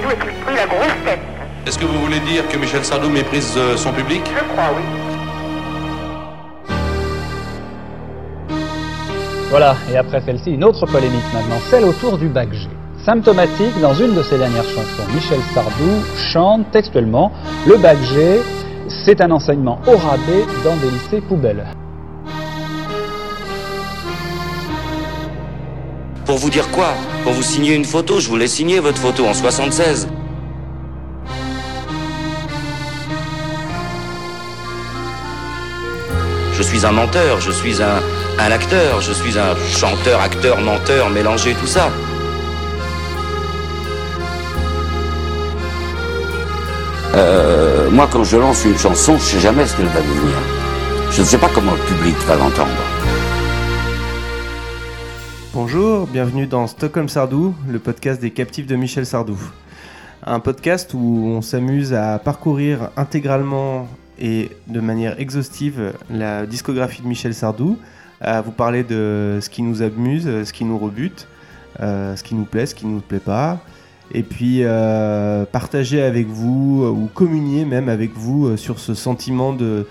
Sardou a-t-il pris la grosse tête Est-ce que vous voulez dire que Michel Sardou méprise euh, son public? Je crois, oui. Voilà, et après celle-ci, une autre polémique maintenant, celle autour du bac G. Symptomatique, dans une de ses dernières chansons, Michel Sardou chante textuellement Le bac G, c'est un enseignement au rabais dans des lycées poubelles. Pour vous dire quoi Pour vous signer une photo, je voulais signer votre photo en 76. Je suis un menteur, je suis un, acteur, je suis un chanteur, acteur, menteur, mélangé, tout ça. Euh, moi, quand je lance une chanson, je sais jamais ce qu'elle va devenir. Je ne sais pas comment le public va l'entendre. Bonjour, bienvenue dans Stockholm Sardou, le podcast des captifs de Michel Sardou. Un podcast où on s'amuse à parcourir intégralement et de manière exhaustive la discographie de Michel Sardou, à vous parler de ce qui nous amuse, ce qui nous rebute, euh, ce qui nous plaît, ce qui ne nous plaît pas, et puis euh, partager avec vous ou communier même avec vous euh, sur ce sentiment de,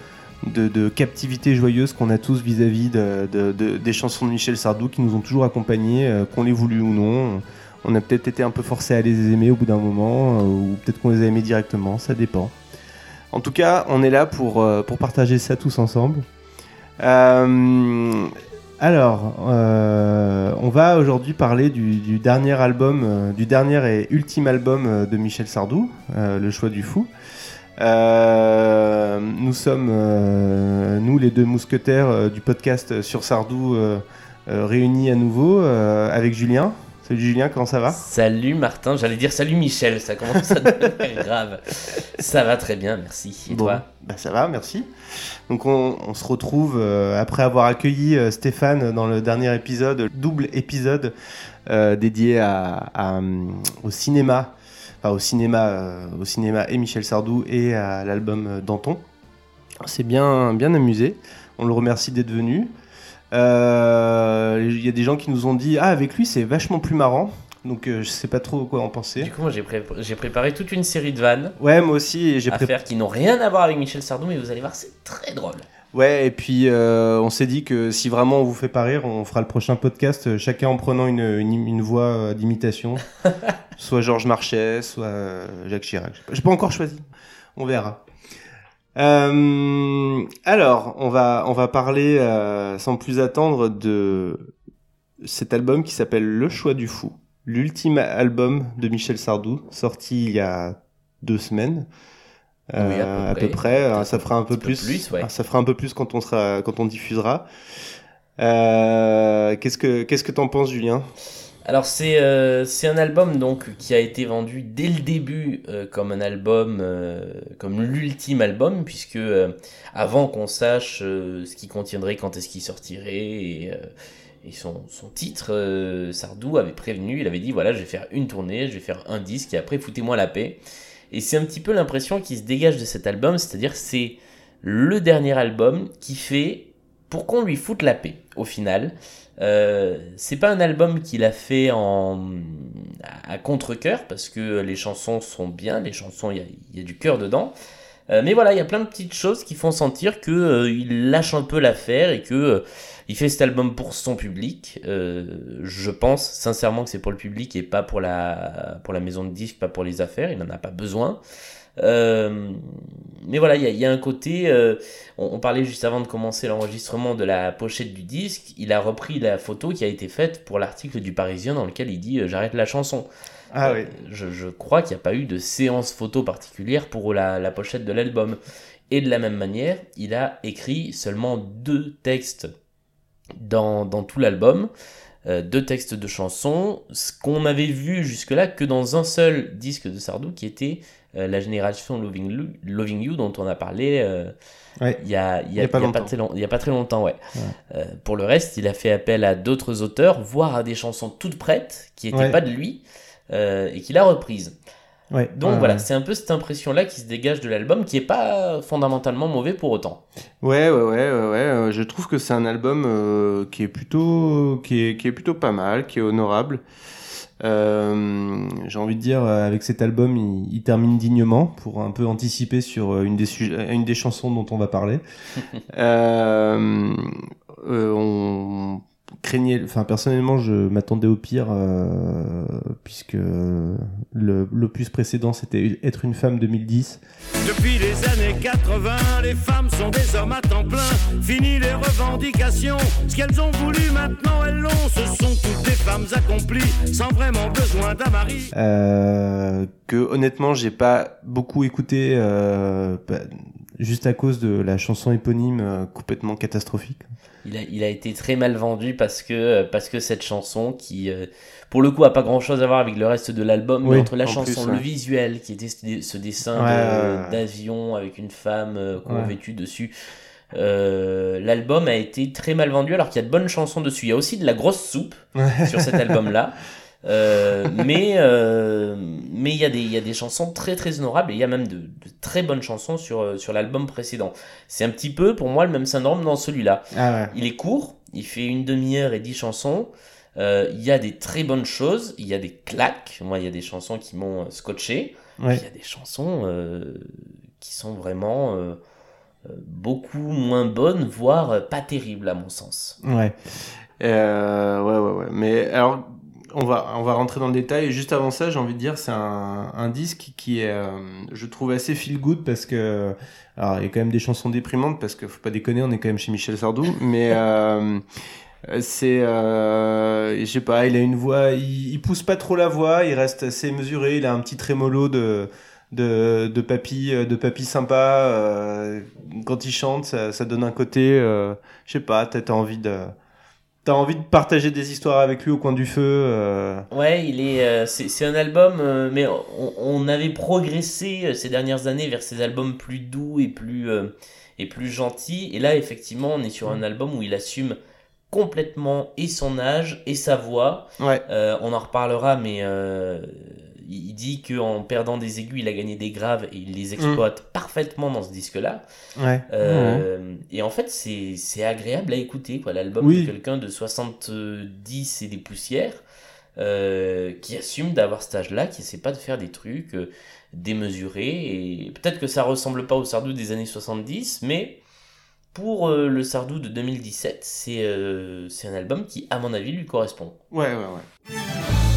de, captivité joyeuse qu'on a tous vis-à-vis de, de- de- des chansons de Michel Sardou qui nous ont toujours accompagnés, euh, qu'on les voulu ou non. On a peut-être été un peu forcé à les aimer au bout d'un moment, euh, ou peut-être qu'on les a aimés directement, ça dépend. En tout cas, on est là pour, euh, partager ça tous ensemble. Alors, on va aujourd'hui parler du, dernier album, du dernier et ultime album de Michel Sardou, Le Choix du Fou. Euh, nous sommes, euh, nous les deux mousquetaires euh, du podcast sur Sardou, réunis à nouveau avec Julien. Salut Julien, comment ça va? Salut Martin, j'allais dire salut Michel, ça commence à devenir grave. Ça va très bien, merci. Et Bon, toi? bah Ça va, merci. Donc on, on se retrouve après avoir accueilli Stéphane dans le dernier épisode, le double épisode dédié à, à, au cinéma, enfin au cinéma, euh, au cinéma et Michel Sardou et à l'album euh, Danton. On s'est bien, bien amusé. On le remercie d'être venu. Euh, Il y a des gens qui nous ont dit ah avec lui c'est vachement plus marrant. Donc euh, je sais pas trop quoi en penser. Du coup, moi j'ai pré- j'ai préparé toute une série de vannes Ouais moi aussi j'ai à faire qui n'ont rien à voir avec Michel Sardou, mais vous allez voir, c'est très drôle. Ouais, et puis euh, on s'est dit que si vraiment on vous fait pas rire, on fera le prochain podcast, euh, chacun en prenant une, une, une voix euh, d'imitation. soit Georges Marchais, soit Jacques Chirac. J'ai pas- J'ai pas encore choisi. On verra. Euh, alors, on va, on va parler euh, sans plus attendre de cet album qui s'appelle Le Choix du Fou. L'ultime album de Michel Sardou, sorti il y a deux semaines. Oui, à peu Euh, à près. peu près. Ça fera un peu plus. plus, ouais. Ça fera un peu plus quand on sera, quand on diffusera. Euh, qu'est-ce que, qu'est-ce que t'en penses, Julien? Alors c'est euh, c'est un album donc qui a été vendu dès le début euh, comme un album, euh, comme l'ultime album, puisque avant qu'on sache ce qu'il contiendrait, quand est-ce qu'il sortirait et, et son, son titre, Sardou avait prévenu, il avait dit voilà je vais faire une tournée, je vais faire un disque et après foutez-moi la paix. Et c'est un petit peu l'impression qui se dégage de cet album, c'est-à-dire c'est le dernier album qui fait pour qu'on lui foute la paix au final. Euh, c'est pas un album qu'il a fait en à, à contre-cœur parce que les chansons sont bien, les chansons il y y a du cœur dedans. Euh, mais voilà, il y a plein de petites choses qui font sentir que euh, il lâche un peu l'affaire et que euh, il fait cet album pour son public. Euh, je pense sincèrement que c'est pour le public et pas pour la pour la maison de disques, pas pour les affaires. Il n'en a pas besoin. Mais voilà, il y, a- un côté. on, parlait juste avant de commencer l'enregistrement de la pochette du disque. Il a repris la photo qui a été faite pour l'article du Parisien dans lequel il dit J'arrête la chanson. Ah Euh, oui. je, je crois qu'il n'y a pas eu de séance photo particulière pour la, la pochette de l'album. Et de la même manière, il a écrit seulement deux textes dans, dans tout l'album. Euh, deux textes de chansons, ce qu'on avait vu jusque-là que dans un seul disque de Sardou qui était euh, la génération Loving, You dont on a parlé euh, Ouais. il y a, y a- Il y a pas y a très long- il y a pas très longtemps. Ouais. Ouais. Euh, pour le reste, il a fait appel à d'autres auteurs, voire à des chansons toutes prêtes qui n'étaient Ouais. pas de lui euh, et qu'il a reprises. Ouais. Donc Ouais, voilà, ouais. c'est un peu cette impression-là qui se dégage de l'album qui est pas fondamentalement mauvais pour autant. Ouais, ouais, ouais, ouais, ouais, euh, Je trouve que c'est un album euh, qui est plutôt, qui est, qui est plutôt pas mal, qui est honorable. Euh, J'ai envie de dire, avec cet album, il, il, termine dignement pour un peu anticiper sur une des, une des chansons dont on va parler. euh, on craignait, enfin personnellement, je m'attendais au pire euh, puisque l'opus précédent c'était être une femme 2010. Depuis les années 80, les femmes sont des hommes à temps plein. Fini les revendications, ce qu'elles ont voulu maintenant elles l'ont. Ce sont toutes des femmes accomplies, sans vraiment besoin d'un mari. Euh, que honnêtement, j'ai pas beaucoup écouté. Euh, juste à cause de la chanson éponyme euh, complètement catastrophique. Il a, il a été très mal vendu parce que, euh, parce que cette chanson qui, euh, pour le coup, a pas grand chose à voir avec le reste de l'album, Oui, mais entre la en chanson, plus, le visuel qui était ce ce dessin Ouais, d'avion avec une femme Ouais. convêtue dessus. euh, l'album a été très mal vendu alors qu'il y a de bonnes chansons dessus. Il y a aussi de la grosse soupe sur cet album-là. Euh, mais euh, mais il y a des il y a des chansons très très honorables et il y a même de, de très bonnes chansons sur euh, sur l'album précédent. C'est un petit peu pour moi le même syndrome dans celui-là. Ah ouais. Il est court, il fait une demi-heure et dix chansons. Euh, Il y a des très bonnes choses, il y a des claques. Moi, il y a des chansons qui m'ont scotché. Ouais. Il y a des chansons euh, qui sont vraiment euh, beaucoup moins bonnes, voire pas terribles à mon sens. Ouais. Ouais, ouais, ouais. Mais alors, on va, on va rentrer dans le détail. Et juste avant ça, j'ai envie de dire, c'est un, un disque qui est, euh, je trouve, assez feel good parce que, alors, il y a quand même des chansons déprimantes parce que faut pas déconner, on est quand même chez Michel Sardou, mais euh, c'est, euh, je sais pas, il a une voix, il, il pousse pas trop la voix, il reste assez mesuré, il a un petit trémolo de de, de papy de papy sympa euh, quand il chante ça, ça donne un côté euh, je sais pas t'as envie de t'as envie de partager des histoires avec lui au coin du feu euh, Ouais, il est, euh, c'est, c'est un album, euh, mais on, on avait progressé euh, ces dernières années vers ces albums plus doux et plus, et plus gentils. Et là, effectivement, on est sur un album où il assume complètement et son âge et sa voix. ouais on en reparlera, mais il dit qu'en perdant des aigus, il a gagné des graves et il les exploite parfaitement dans ce disque-là. ouais Euh, Et en fait, c'est agréable à écouter. L'album Oui. de quelqu'un de 70 et des poussières euh, qui assume d'avoir cet âge-là, qui essaie pas de faire des trucs euh, démesurés. Et peut-être que ça ressemble pas au Sardou des années 70, mais pour euh, le Sardou de 2017, c'est euh, c'est un album qui, à mon avis, lui correspond. ouais ouais ouais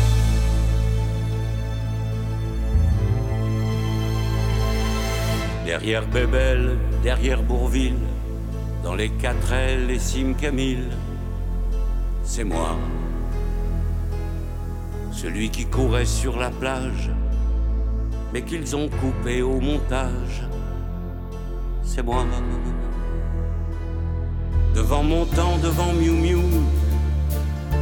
Derrière Bébel, derrière Bourville, dans les quatre ailes et cimes Camille, c'est moi. Celui qui courait sur la plage, mais qu'ils ont coupé au montage, c'est moi. Devant mon temps, devant Miu Miu,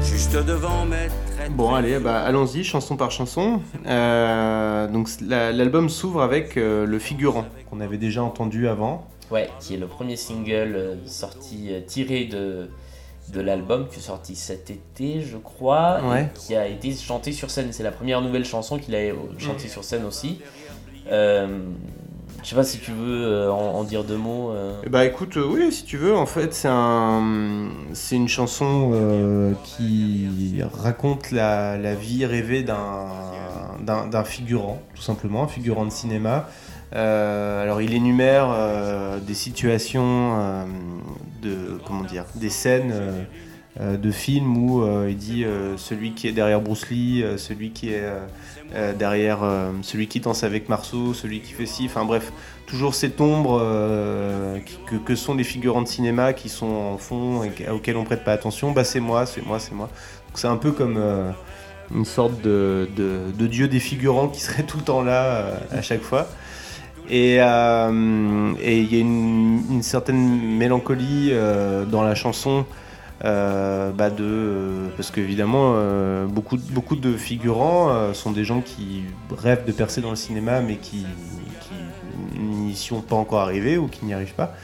juste devant Maître. Bon, allez, bah, allons-y, chanson par chanson. Euh, donc, la- l'album s'ouvre avec euh, le figurant qu'on avait déjà entendu avant. Ouais, qui est le premier single euh, sorti, tiré de, de l'album, qui est sorti cet été, je crois, Ouais. et qui a été chanté sur scène. C'est la première nouvelle chanson qu'il a chantée sur scène aussi. Je sais pas si tu veux euh, en, dire deux mots. bah écoute, euh, oui, si tu veux, en fait, c'est un, c'est une chanson qui raconte la, vie rêvée d'un, d'un, figurant, tout simplement, un figurant de cinéma. Alors, il énumère des situations de, comment dire, des scènes de films où il dit celui qui est derrière Bruce Lee, celui qui est euh, derrière, euh, celui qui danse avec Marceau, celui qui fait ci, enfin bref toujours cette ombre euh, que, sont les figurants de cinéma qui sont en fond et qu- auxquels on prête pas attention, bah c'est moi, c'est moi, c'est moi. C'est un peu comme une sorte de, dieu des figurants qui serait tout le temps là à chaque fois. Et il y a une, certaine mélancolie dans la chanson. Euh, bah de euh, parce qu'évidemment euh, beaucoup beaucoup de figurants euh, sont des gens qui rêvent de percer dans le cinéma mais qui, n'y sont pas encore arrivés ou qui n'y arrivent pas.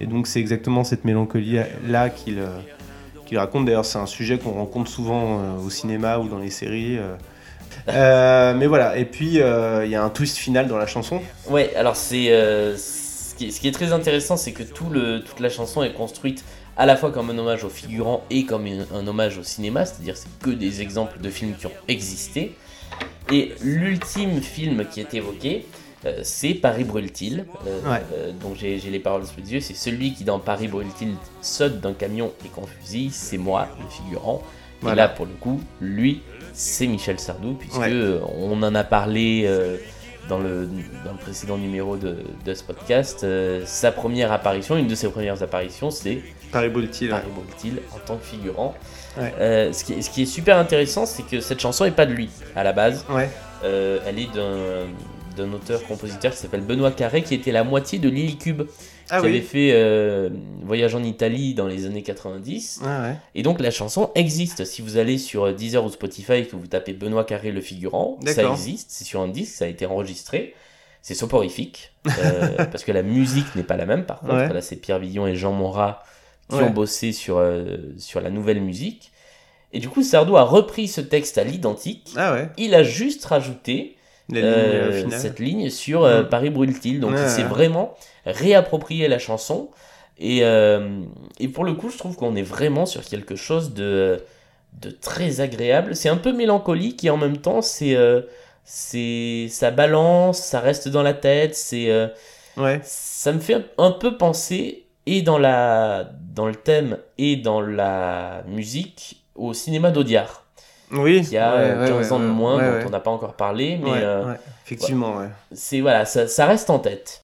Et donc c'est exactement cette mélancolie là qu'il qu'il raconte. D'ailleurs c'est un sujet qu'on rencontre souvent au cinéma ou dans les séries mais voilà. Et puis il y a un twist final dans la chanson. Ouais, alors c'est ce ce qui est très intéressant, c'est que tout le, toute la chanson est construite à la fois comme un hommage aux figurants et comme un hommage au cinéma, c'est-à-dire c'est que des exemples de films qui ont existé. Et l'ultime film qui est évoqué, euh, c'est Paris brûle-t-il. Euh, Ouais. euh, donc j'ai les paroles sous les yeux. C'est celui qui dans Paris brûle-t-il saute d'un camion et qu'on fusille, c'est moi, le figurant. Et Voilà. là, pour le coup, lui, c'est Michel Sardou, puisque Ouais. on en a parlé dans, le, dans le précédent numéro de, de ce podcast. Sa première apparition, une de ses premières apparitions, c'est Paris Brûle-t-il. Paris brûle-t-il en tant que figurant. Ouais. Euh, ce, qui, est- ce qui est super intéressant, c'est que cette chanson n'est pas de lui à la base. Ouais. Euh, elle est d'un auteur-compositeur qui s'appelle Benoît Carré, qui était la moitié de Lily Cube, Ah qui avait fait euh, Voyage en Italie dans les années 90. Ah ouais. Et donc la chanson existe. Si vous allez sur Deezer ou Spotify et que vous tapez Benoît Carré le figurant, ça existe. C'est sur un disque, ça a été enregistré. C'est soporifique euh, parce que la musique n'est pas la même. Par contre, Ouais. là c'est Pierre Villon et Jean Monrat qui Ouais. ont bossé sur euh, sur la nouvelle musique. Et du coup, Sardou a repris ce texte à l'identique. Ah ouais. Il a juste rajouté ligne euh, euh, cette ligne sur euh, Mm. Paris brûle-t-il. Donc il s'est vraiment réapproprié la chanson. Et, et pour le coup, je trouve qu'on est vraiment sur quelque chose de, de très agréable. C'est un peu mélancolique et en même temps, c'est, c'est, ça balance, ça reste dans la tête. C'est, euh, Ouais. ça me fait un peu penser, et dans, la, dans le thème et dans la musique, au cinéma d'Audiard, Oui. qui a ouais, euh, ouais, 15 ans ouais, de moins, ouais, dont ouais. on n'a pas encore parlé. Mais Ouais, euh, ouais. Effectivement, ouais. c'est voilà, ça, ça reste en tête.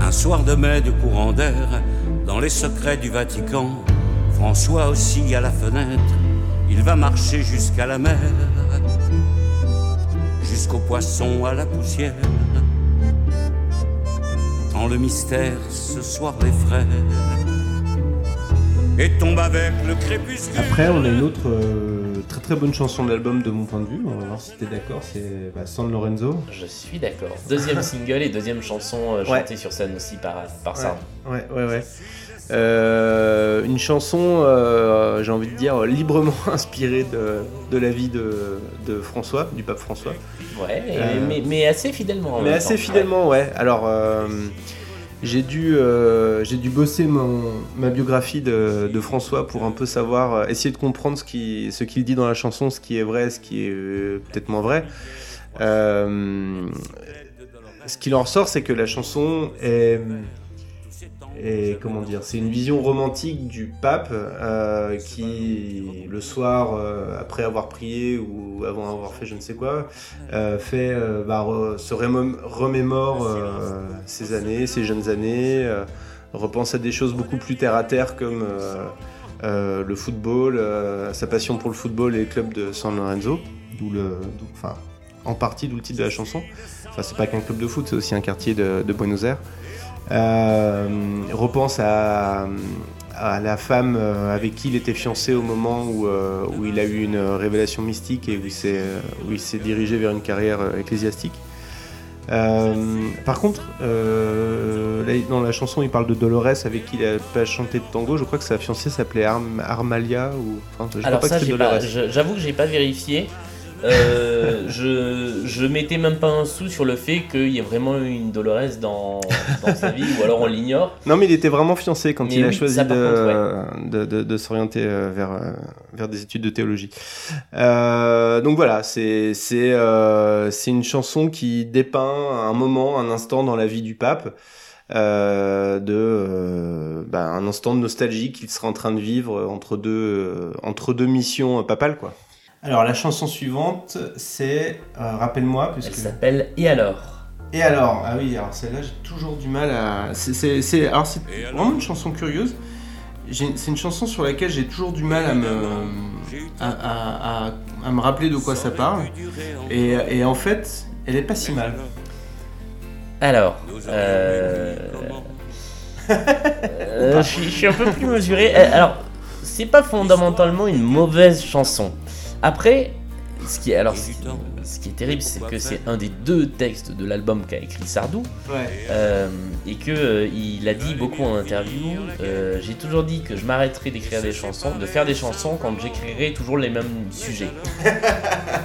Un soir de mai de courant d'air, dans les secrets du Vatican, François aussi à la fenêtre, il va marcher jusqu'à la mer, jusqu'au poisson à la poussière. Tant le mystère ce soir l'effraie, et tombe avec le crépuscule. Après, on a une autre euh, très très bonne chanson de l'album de mon point de vue. On va voir si t'es d'accord. C'est bah, San Lorenzo. Je suis d'accord. Deuxième single et deuxième chanson euh, Ouais. chantée sur scène aussi par, par Sardou. Ouais, ouais, ouais. Euh, une chanson, euh, j'ai envie de dire, librement inspirée de, de la vie de, de François, du pape François. Ouais, Euh, mais, mais assez fidèlement. en Mais assez temps. fidèlement, ouais. Alors, j'ai dû, j'ai dû bosser mon, ma biographie de, de François pour un peu savoir, essayer de comprendre ce qu'il ce qu'il dit dans la chanson, ce qui est vrai, ce qui est peut-être moins vrai. Ce qu'il en ressort, c'est que la chanson est, est comment dire, c'est une vision romantique du pape euh, qui, le soir, euh, après avoir prié ou avant avoir fait je ne sais quoi, euh, fait, bah, re- se remémore ses années, ses jeunes années, repense à des choses beaucoup plus terre à terre comme le football, sa passion pour le football et le club de San Lorenzo, d'où le, d'où- enfin, en partie d'où le titre de la chanson. Enfin, c'est pas qu'un club de foot, c'est aussi un quartier de, de Buenos Aires. Euh, repense à, à la femme euh, avec qui il était fiancé au moment où, euh, où il a eu une révélation mystique et où il s'est, dirigé vers une carrière ecclésiastique. Euh, par contre, euh, là, dans la chanson, il parle de Dolores avec qui il a pas chanté de tango. Je crois que sa fiancée s'appelait Arm- Armalia ou. Enfin, je Alors crois ça, j'avoue que j'ai pas vérifié. Euh, je, je mettais même pas un sou sur le fait qu'il y ait vraiment eu une Dolores dans, dans sa vie, ou alors on l'ignore. Non, mais il était vraiment fiancé quand Mais il a oui, choisi ça, de, de, de- de s'orienter euh, vers, euh, vers des études de théologie. Euh, donc voilà, c'est c'est euh, c'est une chanson qui dépeint un moment, un instant dans la vie du pape, euh, de euh, bah, un instant de nostalgie qu'il serait en train de vivre entre deux euh, entre deux missions papales quoi. Alors la chanson suivante, c'est euh, rappelle-moi Elle s'appelle Et alors? Et alors, ah oui, alors celle-là, j'ai toujours du mal à. C'est, c'est, c'est- alors c'est vraiment une chanson curieuse. J'ai- c'est une chanson sur laquelle j'ai toujours du mal à me, à, à- à- à me rappeler de quoi ça parle. Et, et en fait, elle est pas si mal. Alors, euh... euh, je, suis, je suis un peu plus mesuré. Euh, Alors, c'est pas fondamentalement une mauvaise chanson. Après, ce qui est, alors, ce, ce qui est terrible, c'est que c'est un des deux textes de l'album qu'a écrit Sardou. Euh, et que euh, il a dit beaucoup en interview. euh, J'ai toujours dit que je m'arrêterai d'écrire des chansons, de faire des chansons quand j'écrirai toujours les mêmes sujets.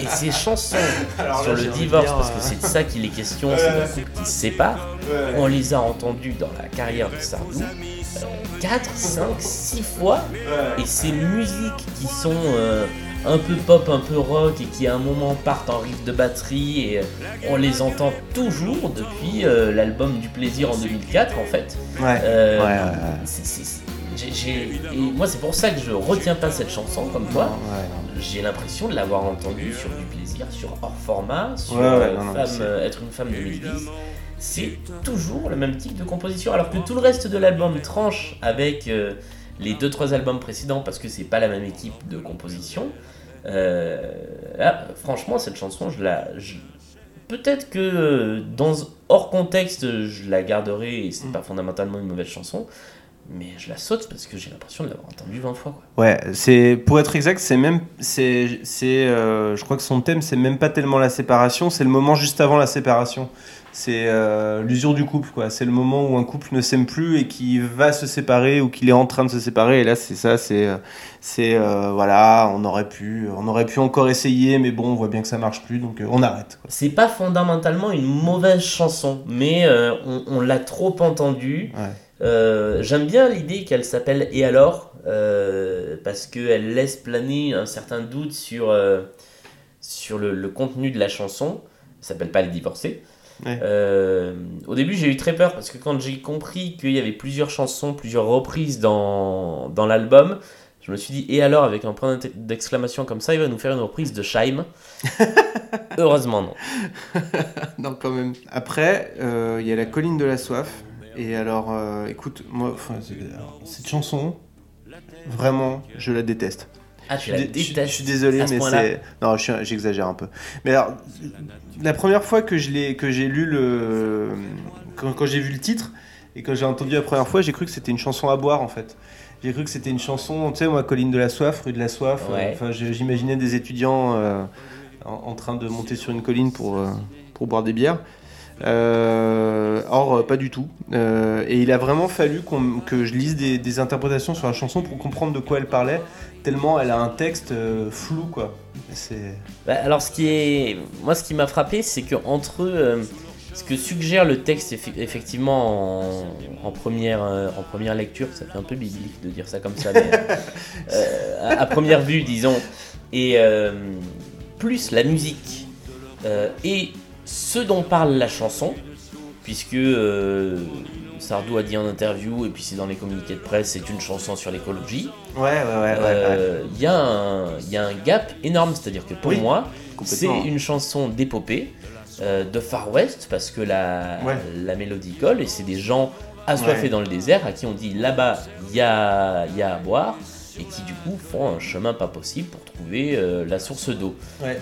et ces chansons Alors sur là, le divorce, dire, parce que c'est de ça qu'il est question, c'est d'un couple qui se sépare. On les a entendus dans la carrière de Sardou 4, 5, 6 fois. Et ces musiques qui sont euh, un peu pop, un peu rock et qui à un moment partent en riff de batterie et euh, on les entend toujours depuis euh, l'album du plaisir en 2004 en fait. Ouais. Euh, et moi c'est pour ça que je retiens pas cette chanson comme toi. J'ai l'impression de l'avoir entendue sur du plaisir, sur hors format, sur euh, non, Femme, être une femme 2010. C'est toujours le même type de composition, alors que tout le reste de l'album tranche avec euh, les deux trois albums précédents parce que c'est pas la même équipe de composition. Euh, là, franchement, cette chanson, je la, je- peut-être que euh, dans hors contexte, je la garderai et c'est Mm. pas fondamentalement une mauvaise chanson, mais je la saute parce que j'ai l'impression de l'avoir entendue 20 fois. Quoi. Ouais, c'est pour être exact, c'est même c'est c'est euh, je crois que son thème c'est même pas tellement la séparation, c'est le moment juste avant la séparation. C'est euh, l'usure du couple quoi, c'est le moment où un couple ne s'aime plus et qui va se séparer ou qu'il est en train de se séparer et là c'est ça, c'est euh, c'est euh, voilà, on aurait pu on aurait pu encore essayer mais bon, on voit bien que ça marche plus donc euh, on arrête. C'est pas fondamentalement une mauvaise chanson, mais on, on l'a trop entendue. Ouais. J'aime bien l'idée qu'elle s'appelle Et alors parce qu'elle laisse planer un certain doute sur, sur le, le contenu de la chanson. Elle s'appelle pas Les Divorcés. Ouais. Euh, au début, j'ai eu très peur parce que quand j'ai compris qu'il y avait plusieurs chansons, plusieurs reprises dans, dans l'album, je me suis dit, et alors, avec un point d'exclamation comme ça, il va nous faire une reprise de Scheim. Heureusement, non. Non, quand même. Après, euh, il y a la colline de la soif. Et alors, euh, écoute, moi, cette chanson, vraiment, je la déteste. Ah, tu Je la suis dé- je, suis- détestes je suis désolé, à ce mais c'est. Non, j'exagère un peu. Mais alors, la première fois que je l'ai, que j'ai lu le, quand, quand j'ai vu le titre et quand j'ai entendu la première fois, j'ai cru que c'était une chanson à boire en fait. J'ai cru que c'était une chanson, tu sais, moi, colline de la soif, rue de la soif. euh, Ouais. Enfin, je- j'imaginais des étudiants euh, en, en train de monter sur une colline pour euh, pour boire des bières. Euh, or, euh, pas du tout. Euh, et il a vraiment fallu que je lise des, des interprétations sur la chanson pour comprendre de quoi elle parlait, tellement elle a un texte euh, flou, quoi. Bah, alors, ce qui est, moi, ce qui m'a frappé, c'est que entre ce que suggère le texte, effe- effectivement, en, en première, en première lecture, ça fait un peu biblique de dire ça comme ça, mais à, à première vue, disons, et plus la musique et ce dont parle la chanson, puisque euh, Sardou a dit en interview, et puis c'est dans les communiqués de presse, c'est une chanson sur l'écologie. Ouais, ouais, ouais. ouais. Euh, Il y, a un- il y a un gap énorme, c'est-à-dire que pour Oui, moi, c'est une chanson d'épopée euh, de Far West parce que la, Ouais. la mélodie colle et c'est des gens assoiffés dans le désert à qui on dit là-bas il y a, il y a à boire et qui du coup font un chemin pas possible pour trouver la source d'eau. Ouais.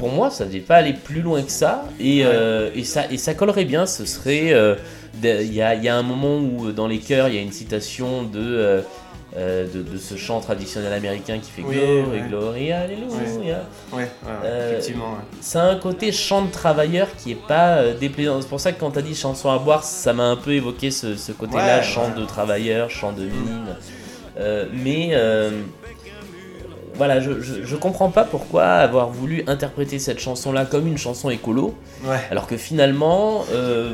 Pour moi, ça ne devait pas aller plus loin que ça et, euh, et, ça, et ça collerait bien. Ce serait. euh, Il y, a, y a un moment où euh, dans les chœurs il y a une citation de. euh, de, de ce chant traditionnel américain qui fait Oui, Glory, ouais. Glory, Alléluia. Ouais, ouais, ouais, effectivement. Ça a un côté chant de travailleur qui est pas déplaisant. C'est pour ça que quand t'as dit chanson à boire, ça m'a un peu évoqué ce, ce côté-là, chant de travailleur, chant de mine. Mais voilà, je, je, je comprends pas pourquoi avoir voulu interpréter cette chanson-là comme une chanson écolo, Ouais. alors que finalement, euh,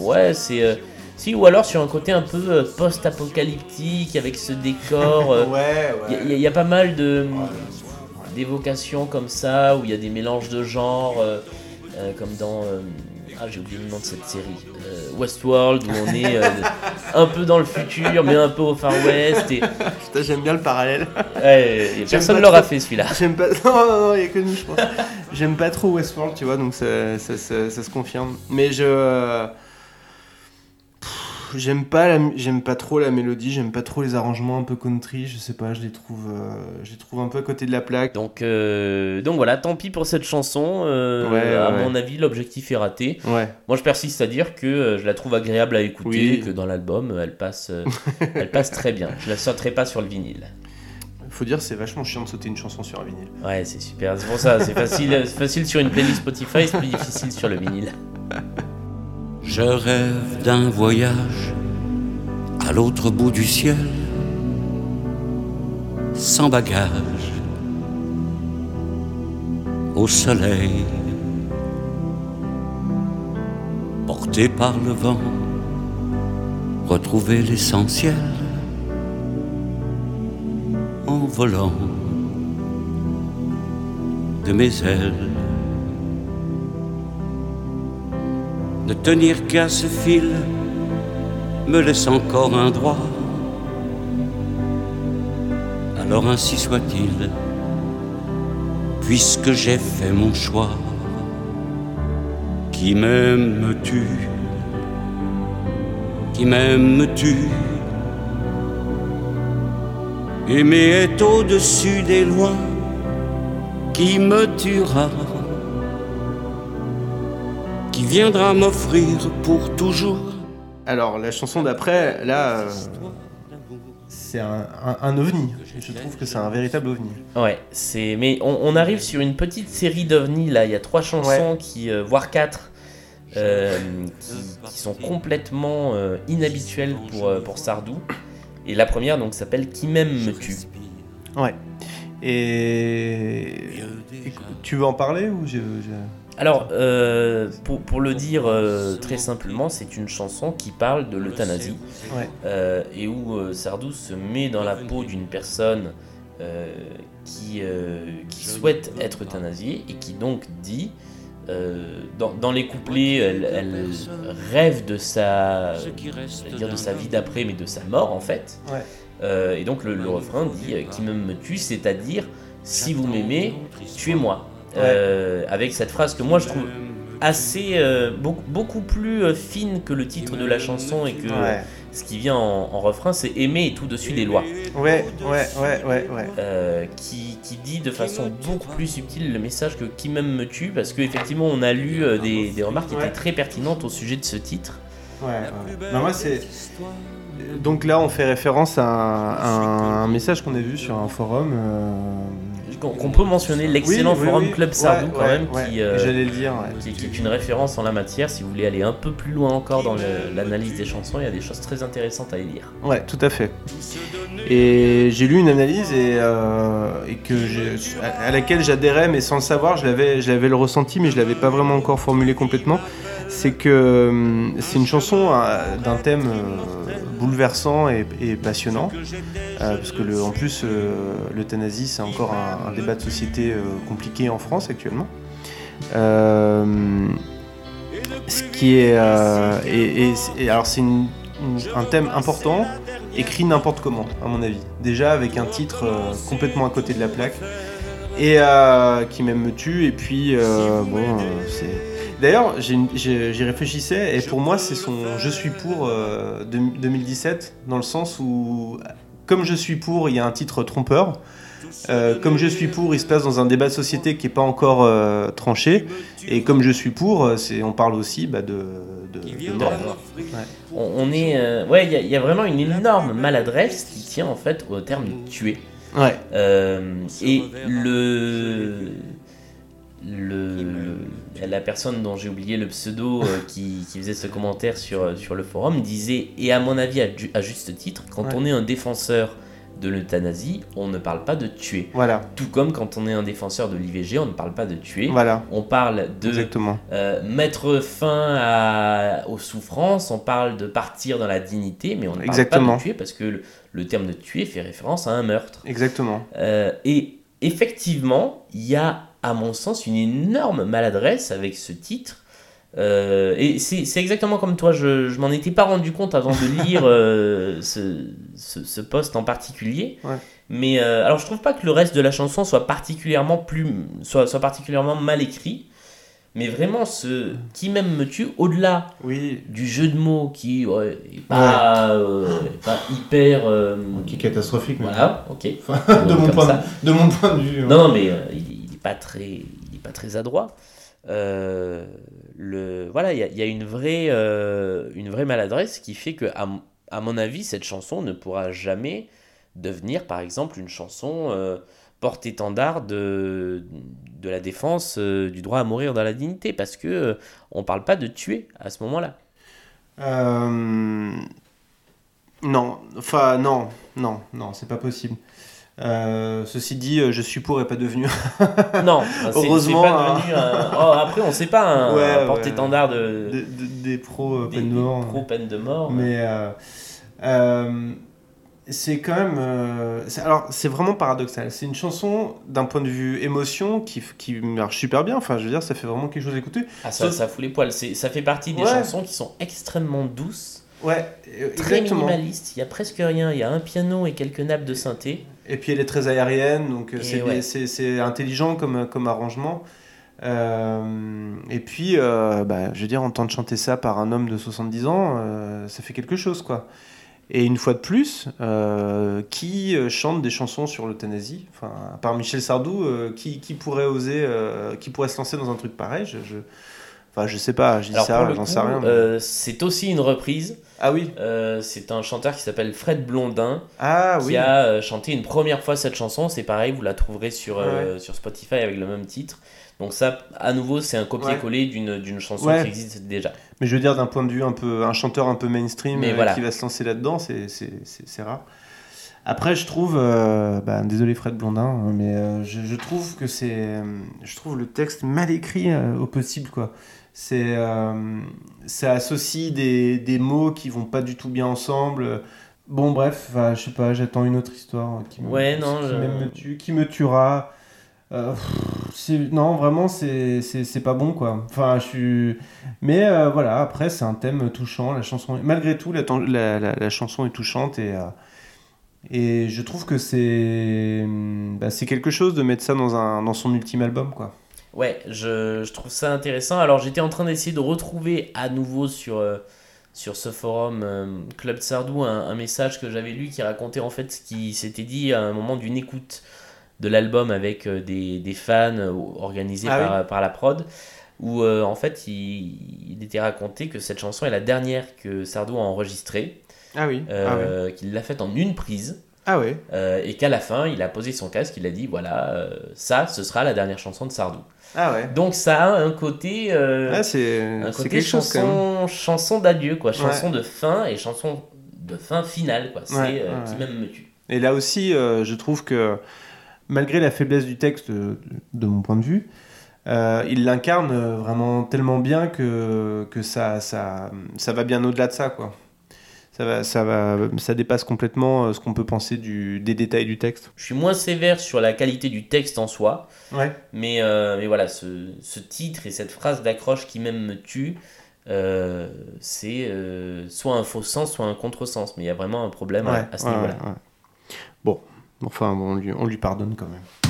ouais, c'est. euh, si, ou alors sur un côté un peu euh, post-apocalyptique avec ce décor. euh, ouais, il ouais. y, a- il y a pas mal de d'évocations comme ça où il y a des mélanges de genres comme dans ah j'ai oublié le nom de cette série euh, Westworld où on est euh, un peu dans le futur mais un peu au Far West et Putain, j'aime bien le parallèle. ouais, et personne ne l'aura fait celui-là J'aime pas. Non, non, non, il y a que nous, je pense. J'aime pas trop Westworld, tu vois, donc ça, ça, ça- ça se confirme. Mais je. J'aime pas, j'aime pas trop la mélodie, j'aime pas trop les arrangements un peu country, je sais pas, je les trouve, euh, je les trouve un peu à côté de la plaque. donc euh, donc voilà tant pis pour cette chanson euh, Ouais, à ouais. mon avis l'objectif est raté Ouais, moi je persiste à dire que euh, je la trouve agréable à écouter Oui. que dans l'album elle passe elle passe très bien je la sauterai pas sur le vinyle faut dire, c'est vachement chiant de sauter une chanson sur un vinyle. Ouais, c'est super. C'est pour ça, c'est facile, c'est facile sur une playlist Spotify, c'est plus difficile sur le vinyle. Je rêve d'un voyage à l'autre bout du ciel, sans bagage, au soleil, porté par le vent, retrouver l'essentiel en volant de mes ailes. Ne tenir qu'à ce fil me laisse encore un droit. Alors ainsi soit-il, puisque j'ai fait mon choix. Qui m'aime me tue, qui m'aime me tue. Aimer est au-dessus des lois, qui me tuera, viendra m'offrir pour toujours Alors, la chanson d'après, là, euh, c'est un, un- un ovni. Je trouve que c'est un véritable ovni. Ouais, c'est. Mais on, on arrive sur une petite série d'ovnis là. Il y a trois chansons qui, euh, voire quatre, euh, qui, qui sont complètement euh, inhabituelles pour euh, pour Sardou. Et la première donc s'appelle Qui m'aime me tue. Ouais. Et. Tu veux en parler ou je. je- Alors, euh, pour, pour le dire euh, très simplement, c'est une chanson qui parle de l'euthanasie Ouais. euh, et où euh, Sardou se met dans la peau d'une personne euh, qui, euh, qui souhaite être euthanasiée et qui donc dit, euh, dans, dans les couplets, elle, elle rêve de sa, dire de sa vie d'après, mais de sa mort en fait. Ouais. Euh, et donc le, le refrain dit euh, Qui m'aime me tue, c'est-à-dire si vous m'aimez, tuez-moi. Euh, avec cette phrase que moi je trouve assez euh, beaucoup, beaucoup plus euh, fine que le titre de la chanson et que Ouais. ce qui vient en, en refrain c'est aimer et tout dessus des lois Ouais, ouais, ouais, ouais, ouais. Euh, qui, qui dit de façon beaucoup plus subtile le message que qui même me tue parce qu'effectivement on a lu euh, des, des remarques qui Ouais. étaient très pertinentes au sujet de ce titre Ouais, ouais. Bah, moi, c'est. Donc là, on fait référence à un, à un message qu'on a vu sur un forum. Qu'on peut mentionner l'excellent oui, oui, forum oui. Club Sardou Ouais, quand ouais, même ouais. qui, euh, J'allais le dire. ouais. qui, qui est une référence en la matière. Si vous voulez aller un peu plus loin encore dans le- l'analyse des chansons, il y a des choses très intéressantes à y lire. Ouais, tout à fait. Et j'ai lu une analyse et, euh, et que à à laquelle j'adhérais, mais sans le savoir, je l'avais, je l'avais le ressenti, mais je l'avais pas vraiment encore formulé complètement. C'est que hum, c'est une chanson euh, d'un thème euh, bouleversant et, passionnant, euh, parce que en plus euh, l'euthanasie c'est encore un, débat de société euh, compliqué en France actuellement. Euh, ce qui est euh, alors c'est un thème important écrit n'importe comment à mon avis déjà avec un titre euh, complètement à côté de la plaque et euh, qui même me tue et puis euh, bon euh, c'est d'ailleurs j'y réfléchissais et pour moi c'est son je suis pour euh, de- 2017 dans le sens où comme je suis pour il y a un titre trompeur euh, comme je suis pour, il se passe dans un débat de société qui n'est pas encore euh, tranché. Et comme je suis pour, euh, on parle aussi bah, de, de, de mort. On, on est, euh, ouais, il y, a- il y a vraiment une énorme maladresse qui tient en fait au terme tuer. Ouais. Euh, et le, le, la personne dont j'ai oublié le pseudo euh, qui, qui faisait ce commentaire sur, sur le forum disait, et à mon avis à, ju- à juste titre, quand Ouais. on est un défenseur de l'euthanasie, on ne parle pas de tuer. Voilà, Tout comme quand on est un défenseur de l'IVG, on ne parle pas de tuer. voilà, On parle de euh, mettre fin à- aux souffrances, on parle de partir dans la dignité, mais on ne parle Exactement. pas de tuer parce que le, le terme de tuer fait référence à un meurtre. Exactement. Euh, et effectivement, il y a, à mon sens, une énorme maladresse avec ce titre. Euh, et c'est c'est exactement comme toi, je, je m'en étais pas rendu compte avant de lire euh, ce, ce, ce post en particulier. Ouais. Mais euh, alors, je trouve pas que le reste de la chanson soit particulièrement, plus, soit, soit particulièrement mal écrit. Mais vraiment, ce qui même me tue, au-delà Oui, du jeu de mots qui ouais, est pas, euh, est pas hyper. euh, qui est catastrophique. mais- voilà, ok. Enfin, de, mon point de, de mon point de vue. hein. Non, non, mais euh, il, il est pas très, il est pas très adroit. Euh, le, voilà, il y y a une vraie, euh, une vraie maladresse qui fait que, à, à mon avis, cette chanson ne pourra jamais devenir par exemple une chanson euh, porte-étendard de, de la défense euh, du droit à mourir dans la dignité, parce que on parle pas de tuer à ce moment-là. Non, enfin non, non, non, c'est pas possible. Euh, ceci dit, euh, je suis pour et pas devenu. Non, c'est- Heureusement, pas devenu un- oh, après, on sait pas un, Ouais, un ouais. de, des, pros euh, des, peine de des mort. pro peine de mort. Mais euh, euh, c'est quand même. euh, alors, c'est vraiment paradoxal. C'est une chanson d'un point de vue émotion qui, qui marche super bien. Enfin, je veux dire, ça fait vraiment quelque chose à écouter. Ah, ça, ça fout les poils. Ça fait partie des Ouais. chansons qui sont extrêmement douces, Ouais, euh, très exactement. minimalistes. Il y a presque rien. Il y a un piano et quelques nappes de synthé. Et puis elle est très aérienne, donc euh, c'est ouais. intelligent comme, comme arrangement. Euh, et puis, euh, bah, je veux dire, entendre chanter ça par un homme de 70 ans, euh, ça fait quelque chose, quoi. Et une fois de plus, euh, qui euh, chante des chansons sur l'euthanasie? Enfin, à part Michel Sardou, euh, qui, qui pourrait oser, euh, qui pourrait se lancer dans un truc pareil? Je, je... Enfin, je sais pas, je dis Alors, ça, j'en sais rien. mais- euh, c'est aussi une reprise. Ah oui, Euh, c'est un chanteur qui s'appelle Fred Blondin ah qui oui. a euh, chanté une première fois cette chanson. C'est pareil, vous la trouverez sur, sur Spotify avec le même titre. Donc ça, à nouveau, c'est un copier-coller d'une d'une chanson Ouais. qui existe déjà. Mais je veux dire, d'un point de vue un peu, un chanteur un peu mainstream Mais voilà. qui va se lancer là-dedans, c'est, c'est, c'est, c'est rare. Après, je trouve, euh, bah, désolé Fred Blondin, hein, mais euh, je, je trouve que c'est, euh, je trouve le texte mal écrit euh, au possible, quoi. C'est, ça associe des, des mots qui vont pas du tout bien ensemble. Bon, bref, je sais pas, j'attends une autre histoire qui me, Ouais, non, qui, je- me tue, qui me tuera. Pff, non, vraiment, c'est, c'est, pas bon, quoi. Enfin, je suis. Mais voilà, après, c'est un thème touchant. La chanson, malgré tout, la, la, la- la chanson est touchante et, et je trouve que c'est, bah, c'est quelque chose de mettre ça dans, un, dans son ultime album, quoi. Ouais, je, je trouve ça intéressant. Alors j'étais en train d'essayer de retrouver à nouveau sur, euh, sur ce forum euh, Club de Sardou un, un message que j'avais lu qui racontait en fait ce qui s'était dit à un moment d'une écoute de l'album avec euh, des, des fans euh, organisés Ah par, par la prod. Où euh, en fait il, il était raconté que cette chanson est la dernière que Sardou a enregistrée, Ah oui. euh, qu'il l'a faite en une prise. Ah oui. euh, et qu'à la fin, il a posé son casque, il a dit voilà, euh, ça, ce sera la dernière chanson de Sardou. Ah ouais. Donc ça a un côté, Ah, c'est, un c'est côté quelque chose quand même. chanson, chanson d'adieu, quoi, chanson de fin et chanson de fin finale, quoi. C'est Ouais, qui même me tue. Et là aussi, je trouve que malgré la faiblesse du texte, de mon point de vue, euh, il l'incarne vraiment tellement bien que, que ça, ça, ça va bien au-delà de ça, quoi. Ça, va, ça, va, ça dépasse complètement euh, ce qu'on peut penser du, des détails du texte. Je suis moins sévère sur la qualité du texte en soi, Ouais. mais, euh, mais voilà, ce, ce titre et cette phrase d'accroche qui même me tue, euh, c'est euh, soit un faux sens, soit un contresens, mais il y a vraiment un problème à- à, ce ouais, niveau-là. Bon, enfin, bon, on, lui, on lui pardonne quand même.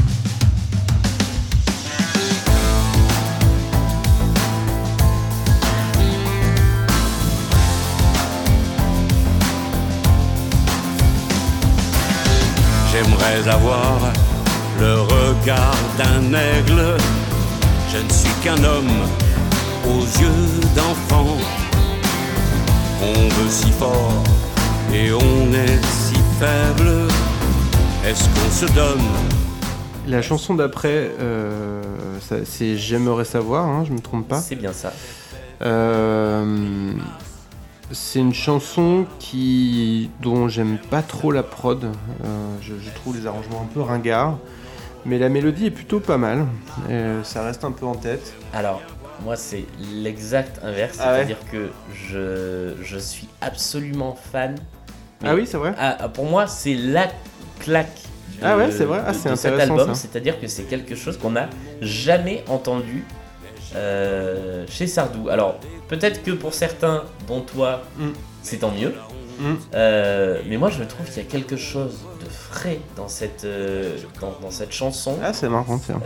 J'aimerais avoir le regard d'un aigle. Je ne suis qu'un homme aux yeux d'enfant. On veut si fort et on est si faible. Est-ce qu'on se donne? La chanson d'après, euh, c'est J'aimerais savoir, hein, je me trompe pas. C'est bien ça. Euh, c'est une chanson qui dont j'aime pas trop la prod. Euh, je, je trouve les arrangements un peu ringards, mais la mélodie est plutôt pas mal. Euh, ça reste un peu en tête. Alors, moi, c'est l'exact inverse. Ah ouais C'est-à-dire que je, je suis absolument fan. Ah oui, c'est vrai. Ah, pour moi, c'est la claque. de- Ah ouais, c'est vrai. Ah, c'est cet album. C'est-à-dire que c'est quelque chose qu'on n'a jamais entendu euh, chez Sardou. Alors, peut-être que pour certains, dont toi, Mm. c'est tant mieux. Mm. Euh, mais moi, je trouve qu'il y a quelque chose de frais dans cette, euh, dans, dans cette chanson. Ah, c'est marrant, tiens.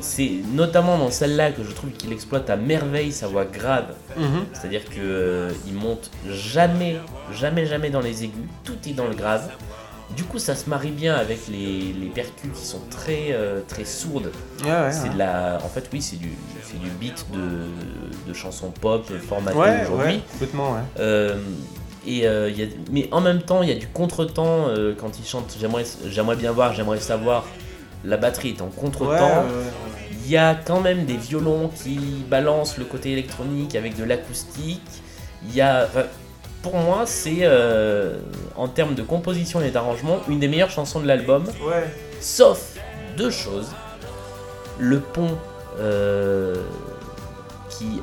C'est notamment dans celle-là que je trouve qu'il exploite à merveille sa voix grave. C'est-à-dire que euh, il monte jamais, jamais, jamais dans les aigus. Tout est dans le grave. Du coup, ça se marie bien avec les, les percus qui sont très, euh, très sourdes. Ouais, C'est ouais. de la, en fait, oui, c'est du, c'est du beat de, de chansons pop formatées Ouais, aujourd'hui. complètement, ouais. Euh, Et, euh, y a, mais en même temps, il y a du contretemps quand il chante J'aimerais j'aimerais bien voir, j'aimerais savoir. La batterie est en contretemps. Il y a quand même des violons qui balancent le côté électronique avec de l'acoustique. Il y a. enfin, pour moi, c'est euh, en termes de composition et d'arrangement une des meilleures chansons de l'album. Ouais. Sauf deux choses. Le pont euh, qui,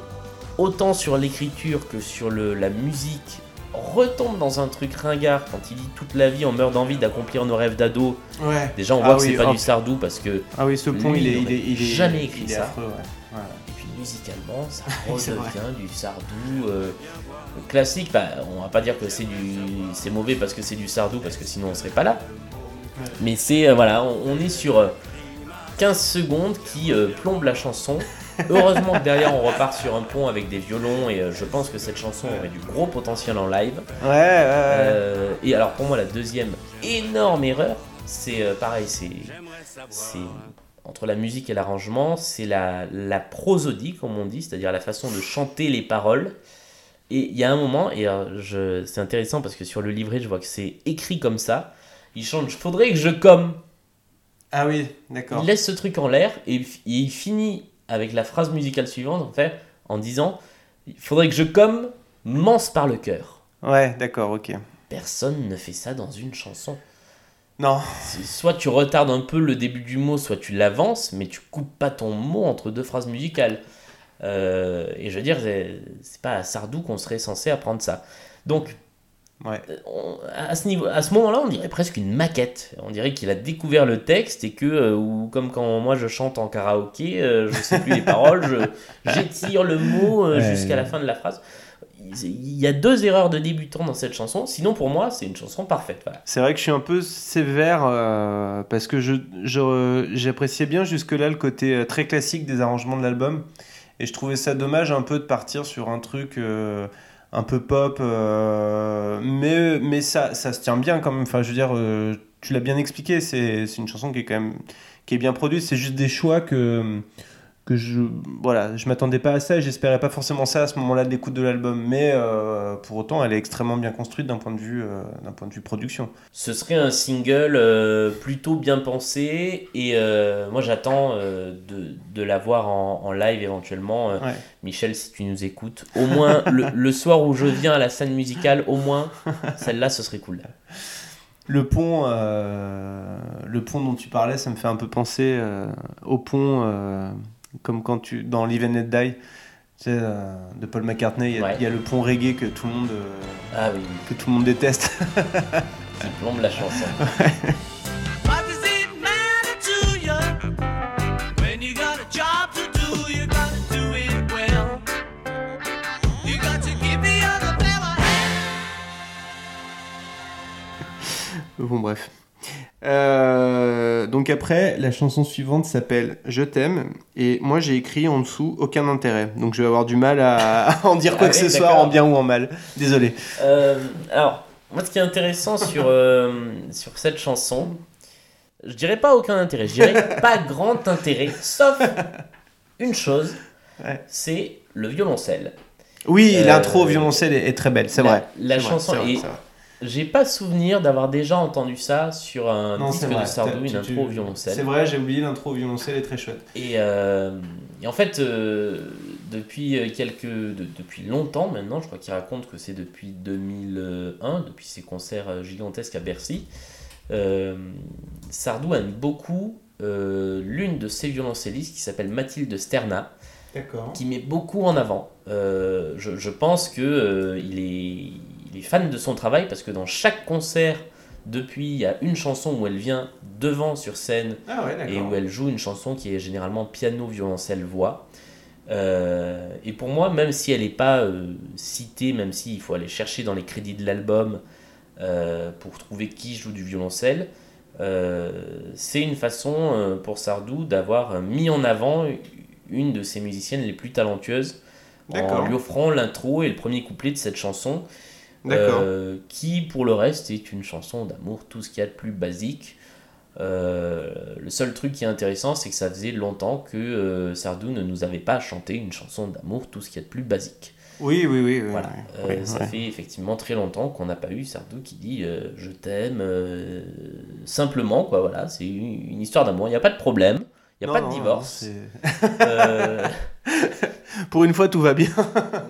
autant sur l'écriture que sur le, la musique, retombe dans un truc ringard quand il dit toute la vie on meurt d'envie d'accomplir nos rêves d'ado. Ouais. Déjà on Ah voit que oui, c'est pas oh. du Sardou parce que Ah oui, ce pont, Lui, il est, il il est, il est jamais écrit il est ça. affreux, ouais. Ouais. Musicalement, ça redevient du Sardou euh, classique. Bah, on va pas dire que c'est du, c'est mauvais parce que c'est du Sardou, parce que sinon on serait pas là. Mais c'est euh, voilà, on, on est sur euh, 15 secondes qui euh, plombent la chanson. Heureusement que derrière on repart sur un pont avec des violons et euh, je pense que cette chanson aurait du gros potentiel en live. Ouais, ouais, ouais. Euh, et alors pour moi la deuxième énorme erreur, c'est euh, pareil, c'est c'est entre la musique et l'arrangement, c'est la, la prosodie comme on dit, c'est-à-dire la façon de chanter les paroles. Et il y a un moment, et euh, c'est intéressant parce que sur le livret je vois que c'est écrit comme ça, il chante « Faudrait que je comme ». Ah oui, d'accord. Il laisse ce truc en l'air et, et il finit avec la phrase musicale suivante en fait en disant « Il faudrait que je comme manse par le cœur ». Ouais, d'accord, ok. Personne ne fait ça dans une chanson. Non. Soit tu retardes un peu le début du mot, soit tu l'avances, mais tu coupes pas ton mot entre deux phrases musicales. Euh, et je veux dire, c'est pas à Sardou qu'on serait censé apprendre ça. Donc, Ouais. euh, on- à ce, niveau, à ce moment-là, on dirait presque une maquette. On dirait qu'il a découvert le texte et que, euh, ou comme quand moi je chante en karaoké, euh, je sais plus les paroles, je- j'étire le mot euh, Ouais. jusqu'à la fin de la phrase. Il y a deux erreurs de débutant dans cette chanson, sinon pour moi c'est une chanson parfaite. C'est vrai que je suis un peu sévère euh, parce que je, je- j'appréciais bien jusque-là le côté euh, très classique des arrangements de l'album. Et je trouvais ça dommage un peu de partir sur un truc euh, un peu pop. mais mais ça, ça se tient bien quand même. Enfin, je veux dire, tu l'as bien expliqué. C'est, c'est une chanson qui est quand même qui est bien produite. C'est juste des choix que que je voilà je m'attendais pas à ça et j'espérais pas forcément ça à ce moment-là de l'écoute de l'album mais euh, pour autant elle est extrêmement bien construite d'un point de vue euh, d'un point de vue production Ce serait un single euh, plutôt bien pensé et moi j'attends de, de l'avoir en, en live éventuellement. Ouais. Michel, si tu nous écoutes, au moins le, le soir où je viens à la scène musicale, au moins celle-là ce serait cool. le pont le pont dont tu parlais ça me fait un peu penser au pont comme quand tu dans Live and Let Die tu sais, euh, de Paul McCartney il y, a, Ouais. il y a le pont reggae que tout le monde euh, Ah oui, que tout le monde déteste qui plombe la chanson. Bon, bref. Euh, donc après, la chanson suivante s'appelle Je t'aime et moi j'ai écrit en dessous aucun intérêt. Donc je vais avoir du mal à, à en dire quoi Ah que oui, ce soit en bien ou en mal. Désolé. Euh, alors, moi, ce qui est intéressant sur, euh, sur cette chanson, je dirais pas aucun intérêt, je dirais pas grand intérêt, sauf une chose, Ouais. c'est le violoncelle. Oui, l'intro au violoncelle est, est très belle, c'est vrai. la chanson vrai, est-. J'ai pas souvenir d'avoir déjà entendu ça sur un Non, disque de Sardou, une tu- intro au C'est violoncelle. vrai, j'ai oublié l'intro au violoncelle est très chouette. Et, euh, et en fait, euh, depuis euh, quelques, de- depuis longtemps maintenant, je crois qu'il raconte que c'est depuis 2001, depuis ses concerts gigantesques à Bercy, euh, Sardou aime beaucoup l'une de ses violoncellistes qui s'appelle Mathilde Sterna, qui met beaucoup en avant. Euh, je, je pense que euh, il, est, il est fan de son travail parce que dans chaque concert, depuis, il y a une chanson où elle vient devant sur scène Ah ouais, et où elle joue une chanson qui est généralement piano, violoncelle, voix. Euh, et pour moi, même si elle n'est pas euh, citée, même s'il faut aller chercher dans les crédits de l'album euh, pour trouver qui joue du violoncelle, c'est une façon pour Sardou d'avoir mis en avant une de ses musiciennes les plus talentueuses en lui offrant l'intro et le premier couplet de cette chanson. D'accord. Euh, qui pour le reste est une chanson d'amour, tout ce qu'il y a de plus basique. Euh, le seul truc qui est intéressant, c'est que ça faisait longtemps que euh, Sardou ne nous avait pas chanté une chanson d'amour, tout ce qu'il y a de plus basique. Oui, oui, oui. oui, Voilà, oui, Euh, oui, ça fait effectivement très longtemps qu'on n'a pas eu Sardou qui dit je t'aime simplement quoi voilà c'est une, histoire d'amour il n'y a pas de problème il n'y a Non, pas de divorce Pour une fois, tout va bien.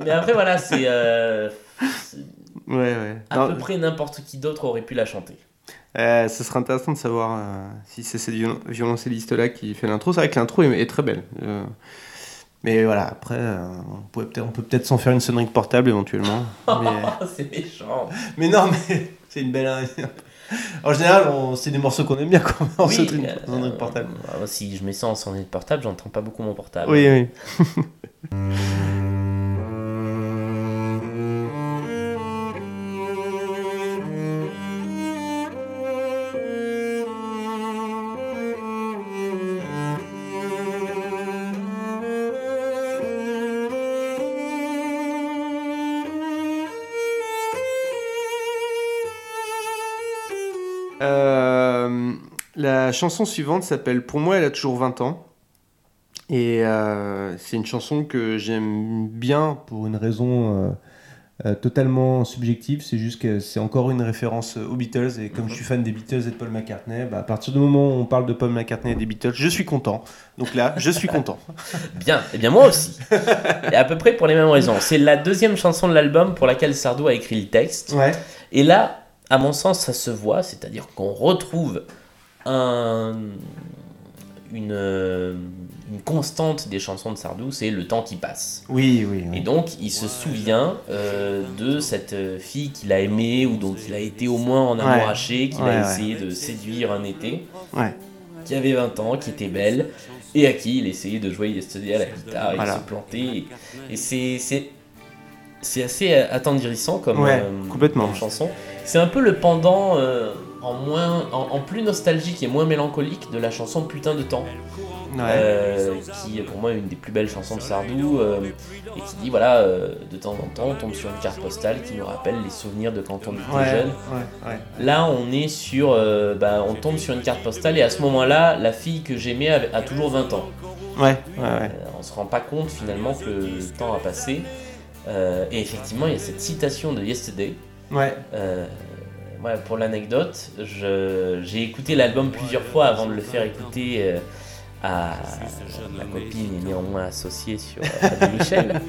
mais après voilà c'est- Ouais, ouais. à peu près n'importe qui d'autre aurait pu la chanter euh, ce serait intéressant de savoir euh, si c'est cette violon- violoncelliste-là qui fait l'intro. C'est vrai que l'intro est, est très belle. Euh, mais voilà, après, euh, on, pourrait peut-être- on peut peut-être s'en faire une sonnerie portable éventuellement. mais... C'est méchant Mais non, mais c'est une belle. en général, c'est des morceaux qu'on aime bien quand on Oui, sonnerie portable. si je mets ça en sonnerie portable j'entends pas beaucoup mon portable Oui, oui. Chanson suivante s'appelle Pour moi, elle a toujours 20 ans. Et euh, c'est une chanson que j'aime bien pour une raison euh, euh, totalement subjective. C'est juste que c'est encore une référence aux Beatles. Et comme je suis fan des Beatles et de Paul McCartney, bah, à partir du moment où on parle de Paul McCartney et des Beatles, je suis content. Donc là, je suis content. Bien, et bien moi aussi. et à peu près pour les mêmes raisons. C'est la deuxième chanson de l'album pour laquelle Sardou a écrit le texte. Ouais. Et là, à mon sens, ça se voit, c'est-à-dire qu'on retrouve un, une, une constante des chansons de Sardou, c'est le temps qui passe. Oui, oui. oui. Et donc, il se souvient euh, de cette fille qu'il a aimée ou dont il a été au moins en Ouais. amouraché, qu'il Ouais, a ouais. essayé de séduire un été, Ouais. qui avait 20 ans, qui était belle, et à qui il essayait de jouer Yesterday à la guitare et Voilà. se planter. Et, et c'est- c'est assez attendrissant comme, Ouais, euh, complètement. comme chanson. C'est un peu le pendant euh, en, moins, en, en plus nostalgique et moins mélancolique de la chanson Putain de temps. Ouais. Euh, qui est pour moi une des plus belles chansons de Sardou euh, et qui dit voilà euh, de temps en temps on tombe sur une carte postale qui nous rappelle les souvenirs de quand on était ouais, jeune ouais, ouais. là on est sur bah, on tombe sur une carte postale et à ce moment là la fille que j'aimais avait- a toujours 20 ans Ouais, ouais, ouais. On se rend pas compte finalement que le temps a passé et effectivement il y a cette citation de Yesterday Ouais. Ouais, pour l'anecdote, je- j'ai écouté l'album plusieurs fois avant de le faire écouter euh, à ma copine et néanmoins associée sur euh, Michel.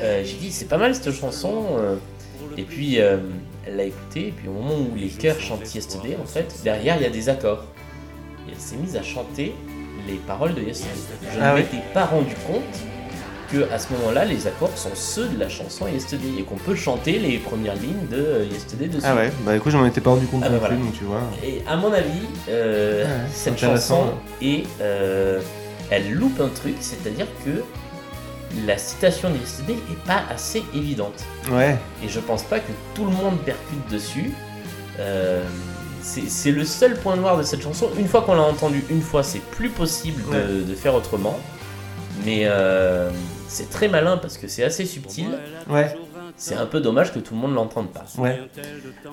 Euh, j'ai dit c'est pas mal cette chanson. et puis euh, elle l'a écouté et puis au moment où les chœurs chantent Yesterday en fait, derrière il y a des accords. Et elle s'est mise à chanter les paroles de Yesterday. Je Ah ne oui. m'étais pas rendu compte que à ce moment-là, les accords sont ceux de la chanson Yesterday et qu'on peut chanter les premières lignes de euh, Yesterday dessus. Ah ouais, bah écoute, j'en étais pas rendu compte Ah bah non voilà. plus, donc tu vois. Et à mon avis, euh, Ouais, cette chanson est, euh, elle loupe un truc, c'est-à-dire que la citation de Yesterday est pas assez évidente. Ouais. Et je pense pas que tout le monde percute dessus. Euh, c'est le seul point noir de cette chanson. Une fois qu'on l'a entendue une fois, c'est plus possible de, Ouais. de faire autrement. Mais euh, c'est très malin parce que c'est assez subtil. Ouais. C'est un peu dommage que tout le monde l'entende pas. Ouais.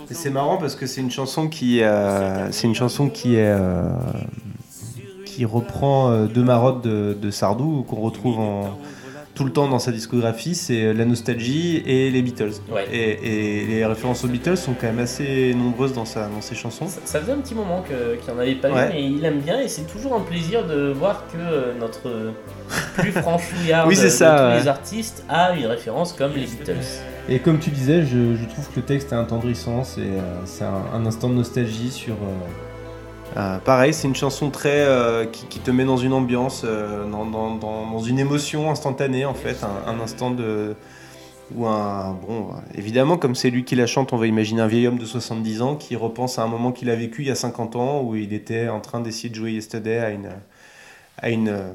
Et c'est marrant parce que c'est une chanson qui, euh, c'est une chanson qui est, euh, qui reprend deux marottes de, de Sardou qu'on retrouve en, tout le temps dans sa discographie, c'est la nostalgie et les Beatles. Ouais. Et, et les références aux Beatles sont quand même assez nombreuses dans, sa, dans ses chansons. Ça, ça faisait un petit moment qu'il n'y en avait pas Ouais. eu, mais il aime bien et c'est toujours un plaisir de voir que euh, notre plus franchouillard Oui, de, ça, tous les artistes a une référence comme les Beatles. Et comme tu disais, je, je trouve que le texte est attendrissant, c'est euh, c'est un, un instant de nostalgie sur... euh, pareil, c'est une chanson très euh, qui, te met dans une ambiance, euh, dans, une émotion instantanée en fait, un, instant de... Ou un... Bon, évidemment, comme c'est lui qui la chante, on va imaginer un vieil homme de 70 ans qui repense à un moment qu'il a vécu il y a 50 ans où il était en train d'essayer de jouer Yesterday à une, à une, euh,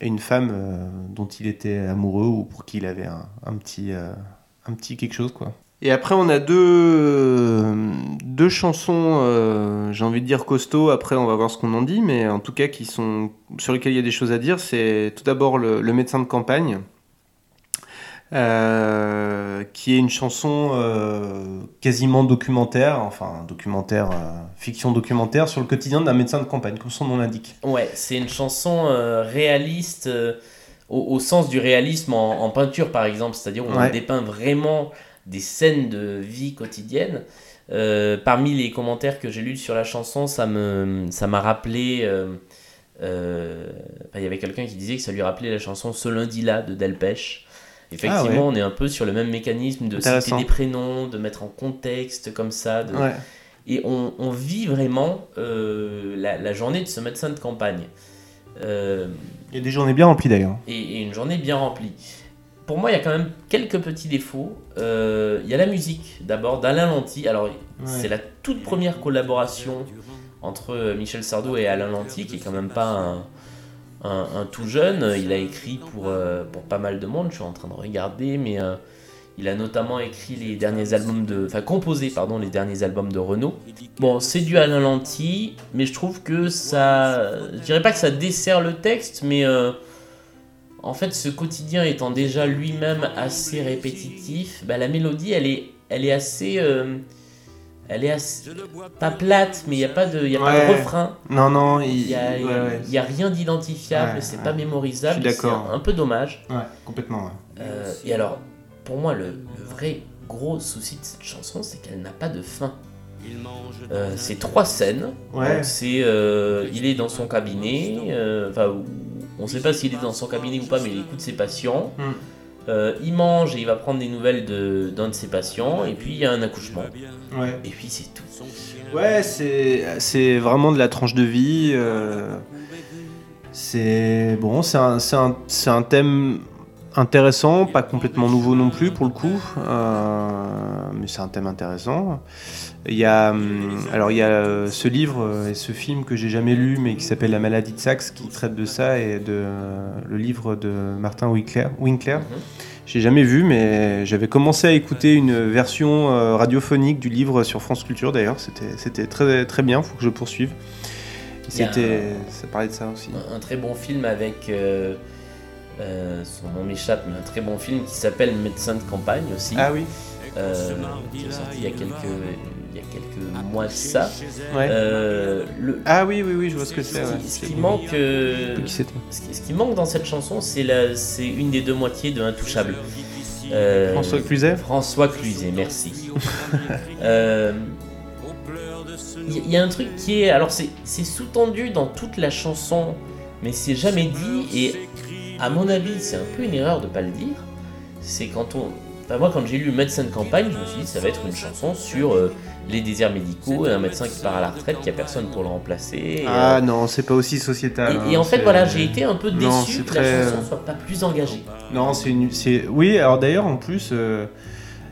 à une femme euh, dont il était amoureux ou pour qui il avait un, un petit... euh, un petit quelque chose quoi. Et après on a deux, deux chansons, euh, j'ai envie de dire costauds, après on va voir ce qu'on en dit, mais en tout cas qui sont, sur lesquelles il y a des choses à dire, c'est tout d'abord le, Le médecin de campagne, euh, qui est une chanson euh, quasiment documentaire, enfin documentaire, fiction documentaire sur le quotidien d'un médecin de campagne, comme son nom l'indique. Ouais, c'est une chanson réaliste, au, au sens du réalisme en, en peinture, par exemple, c'est-à-dire où on Ouais. dépeint vraiment des scènes de vie quotidienne. Euh, parmi les commentaires que j'ai lus sur la chanson, ça me ça m'a rappelé. euh, euh, il y avait quelqu'un qui disait que ça lui rappelait la chanson Ce lundi-là de Delpech. Effectivement, Ah ouais. on est un peu sur le même mécanisme de citer des prénoms, de mettre en contexte comme ça. de- Ouais. Et on, on vit vraiment la, la journée de ce médecin de campagne. Il y a des journées bien remplies d'ailleurs. et, et une journée bien remplie. Pour moi, il y a quand même quelques petits défauts. Euh, il y a la musique, d'abord, d'Alain Lanty. Alors, c'est la toute première collaboration entre euh, Michel Sardou et Alain Lanty, qui est quand même pas un, un- un tout jeune. Il a écrit pour, euh, pour pas mal de monde, je suis en train de regarder, mais euh, il a notamment écrit les derniers albums de... Enfin, composé, pardon, les derniers albums de Renault. Bon, c'est du Alain Lanty, mais je trouve que ça... Je dirais pas que ça dessert le texte, mais... en fait, ce quotidien étant déjà lui-même assez répétitif, bah, la mélodie, elle est, elle est assez... euh, elle est assez... Pas plate, mais il n'y a pas de, y a pas de refrain. Non, non, Il n'y a, ouais, ouais. il y a rien d'identifiable, c'est pas mémorisable. C'est un, un peu dommage. Ouais, complètement. Euh, et alors, pour moi, le, le vrai gros souci de cette chanson, c'est qu'elle n'a pas de fin. Euh, c'est trois scènes. Ouais. Donc, C'est, euh, il est dans son cabinet. Enfin, on ne sait pas s'il est dans son cabinet ou pas, mais il écoute ses patients. Mm. Euh, il mange et il va prendre des nouvelles de- d'un de, ses patients. Et puis il y a un accouchement. Ouais. Et puis c'est tout. Ouais, c'est c'est vraiment de la tranche de vie. euh, c'est bon, c'est un, c'est un, c'est un thème intéressant, pas complètement nouveau non plus pour le coup, euh, mais c'est un thème intéressant. Il y a, hum, alors il y a euh, ce livre et ce film que j'ai jamais lu, mais qui s'appelle La maladie de Saxe, qui traite de ça, et de euh, le livre de Martin Winkler. Winkler. J'ai jamais vu, mais j'avais commencé à écouter une version radiophonique du livre sur France Culture d'ailleurs. C'était, c'était très, très bien, faut que je poursuive. C'était, ça parlait de ça aussi. Un, un très bon film avec. euh, euh, son nom m'échappe, mais un très bon film qui s'appelle Médecin de campagne aussi. Ah oui Euh, qui est sorti il y a quelques, il y a quelques mois de ça. Ouais. Euh, le, Ah oui, oui, oui, je vois ce que ce c'est. ouais. ce qui manque, euh, Qui ce qui, ce qui manque dans cette chanson, c'est la- c'est une des deux moitiés de Intouchable. Euh, François Cluzet François Cluzet, merci. Euh, Il y, a un truc qui est. Alors, c'est c'est sous-tendu dans toute la chanson, mais c'est jamais dit, et à mon avis, c'est un peu une erreur de pas le dire. C'est quand on. Enfin, moi, quand j'ai lu Médecin de campagne, je me suis dit, ça va être une chanson sur euh, les déserts médicaux et un médecin qui part à la retraite, qui a personne pour le remplacer. et, Ah euh, non, c'est pas aussi sociétal. et, et hein, en fait, voilà, j'ai été un peu déçu Non, c'est que très- la chanson soit pas plus engagée. Non, c'est une. c'est- Oui, alors d'ailleurs, en plus, euh,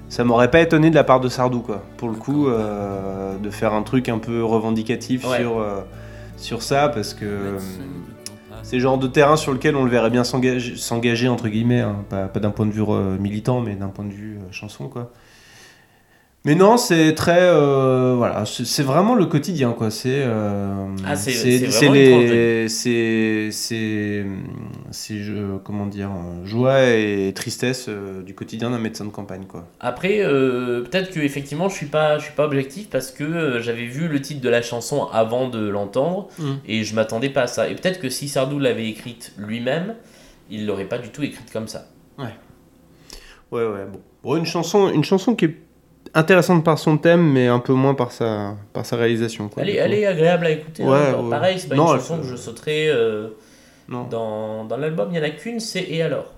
ça m'aurait pas étonné de la part de Sardou, quoi. Pour le coup, euh, de faire un truc un peu revendicatif Ouais. sur, euh, sur ça, parce que euh, c'est le genre de terrain sur lequel on le verrait bien s'engager, entre guillemets, hein. pas, pas d'un point de vue euh, militant, mais d'un point de vue euh, chanson, quoi. Mais non, c'est très. euh, voilà, c'est vraiment le quotidien, quoi. C'est. euh, Ah, c'est- c'est c'est les. Comment dire. Joie et tristesse euh, du quotidien d'un médecin de campagne, quoi. Après, euh, peut-être que effectivement, je suis pas, je suis pas objectif parce que j'avais vu le titre de la chanson avant de l'entendre Mm. et je m'attendais pas à ça. Et peut-être que si Sardou l'avait écrite lui-même, il l'aurait pas du tout écrite comme ça. Ouais, ouais, bon. Bon, une chanson, une chanson qui est intéressante par son thème, mais un peu moins par sa, par sa réalisation, quoi. Elle est, elle est agréable à écouter. hein. Ouais, Bah, ouais. Pareil, c'est pas Non, une chanson fait- que je sauterais euh, Non. dans, dans l'album. Il y en a qu'une, c'est Et alors?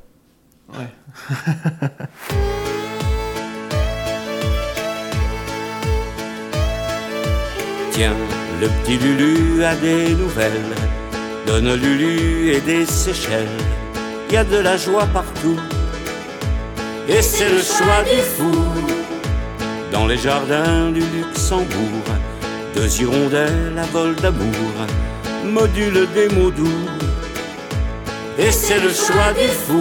Ouais. Tiens, le petit Lulu a des nouvelles. Donne Lulu et des Seychelles. Il y a de la joie partout. Et c'est le choix du fou. Dans les jardins du Luxembourg, deux hirondelles à vol d'amour modulent des mots doux. Et c'est le choix du fou.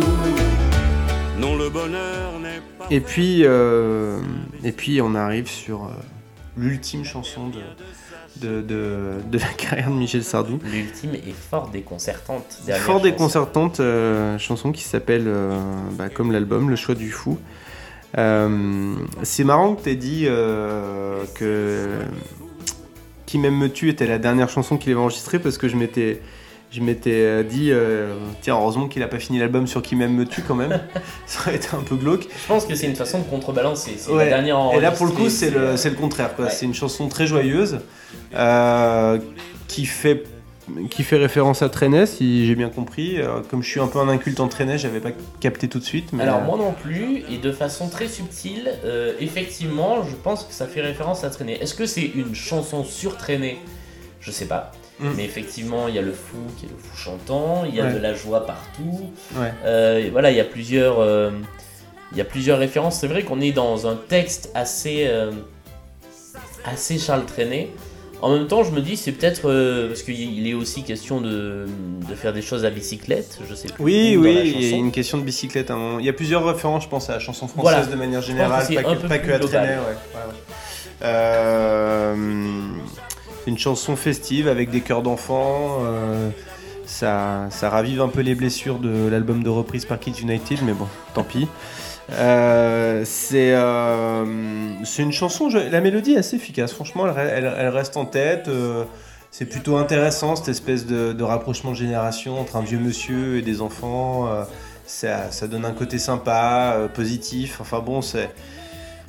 Non, le bonheur n'est pas. Et puis, euh, et puis on arrive sur euh, l'ultime chanson de, de, de, de la carrière de Michel Sardou. L'ultime est fort déconcertante. Fort chanson. déconcertante euh, chanson qui s'appelle, euh, bah, comme l'album, Le choix du fou. Euh, c'est marrant que tu aies dit euh, que Qui m'aime me tue était la dernière chanson qu'il avait enregistrée parce que je m'étais je m'étais euh, dit, euh, tiens, heureusement qu'il a pas fini l'album sur Qui m'aime me tue quand même. Ça aurait été un peu glauque. Je pense que c'est une façon de contrebalancer. C'est Ouais. la dernière Et là, pour le coup, c'est le, le contraire. ouais. C'est une chanson très joyeuse qui fait qui fait référence à Trenet, si j'ai bien compris. Euh, comme je suis un peu un inculte en Trenet, j'avais pas capté tout de suite. Mais Alors euh, moi non plus, et de façon très subtile, euh, effectivement, je pense que ça fait référence à Traîner. Est-ce que c'est une chanson sur Traîner Je sais pas. Mm. Mais effectivement, il y a le fou qui est le fou chantant, il y a Ouais. de la joie partout. Ouais. Euh, et voilà, il y a plusieurs, il y a plusieurs références. C'est vrai qu'on est dans un texte assez, assez Charles. En même temps, je me dis, c'est peut-être euh, parce qu'il il est aussi question de, de faire des choses à bicyclette, je sais plus. Oui, oui, il y a une question de bicyclette. hein. Il y a plusieurs références, je pense, à la chanson française Voilà. de manière que générale, pas que, pas à. Trenet. Ouais, ouais, ouais. Euh, c'est une chanson festive avec des chœurs d'enfants. euh, ça, ça ravive un peu les blessures de l'album de reprise par Kids United, mais bon, tant pis. Euh, c'est euh, c'est une chanson, la mélodie est assez efficace, franchement, elle, elle- reste en tête. euh, c'est plutôt intéressant cette espèce de, rapprochement de génération entre un vieux monsieur et des enfants. ça, ça donne un côté sympa, positif. Enfin bon, c'est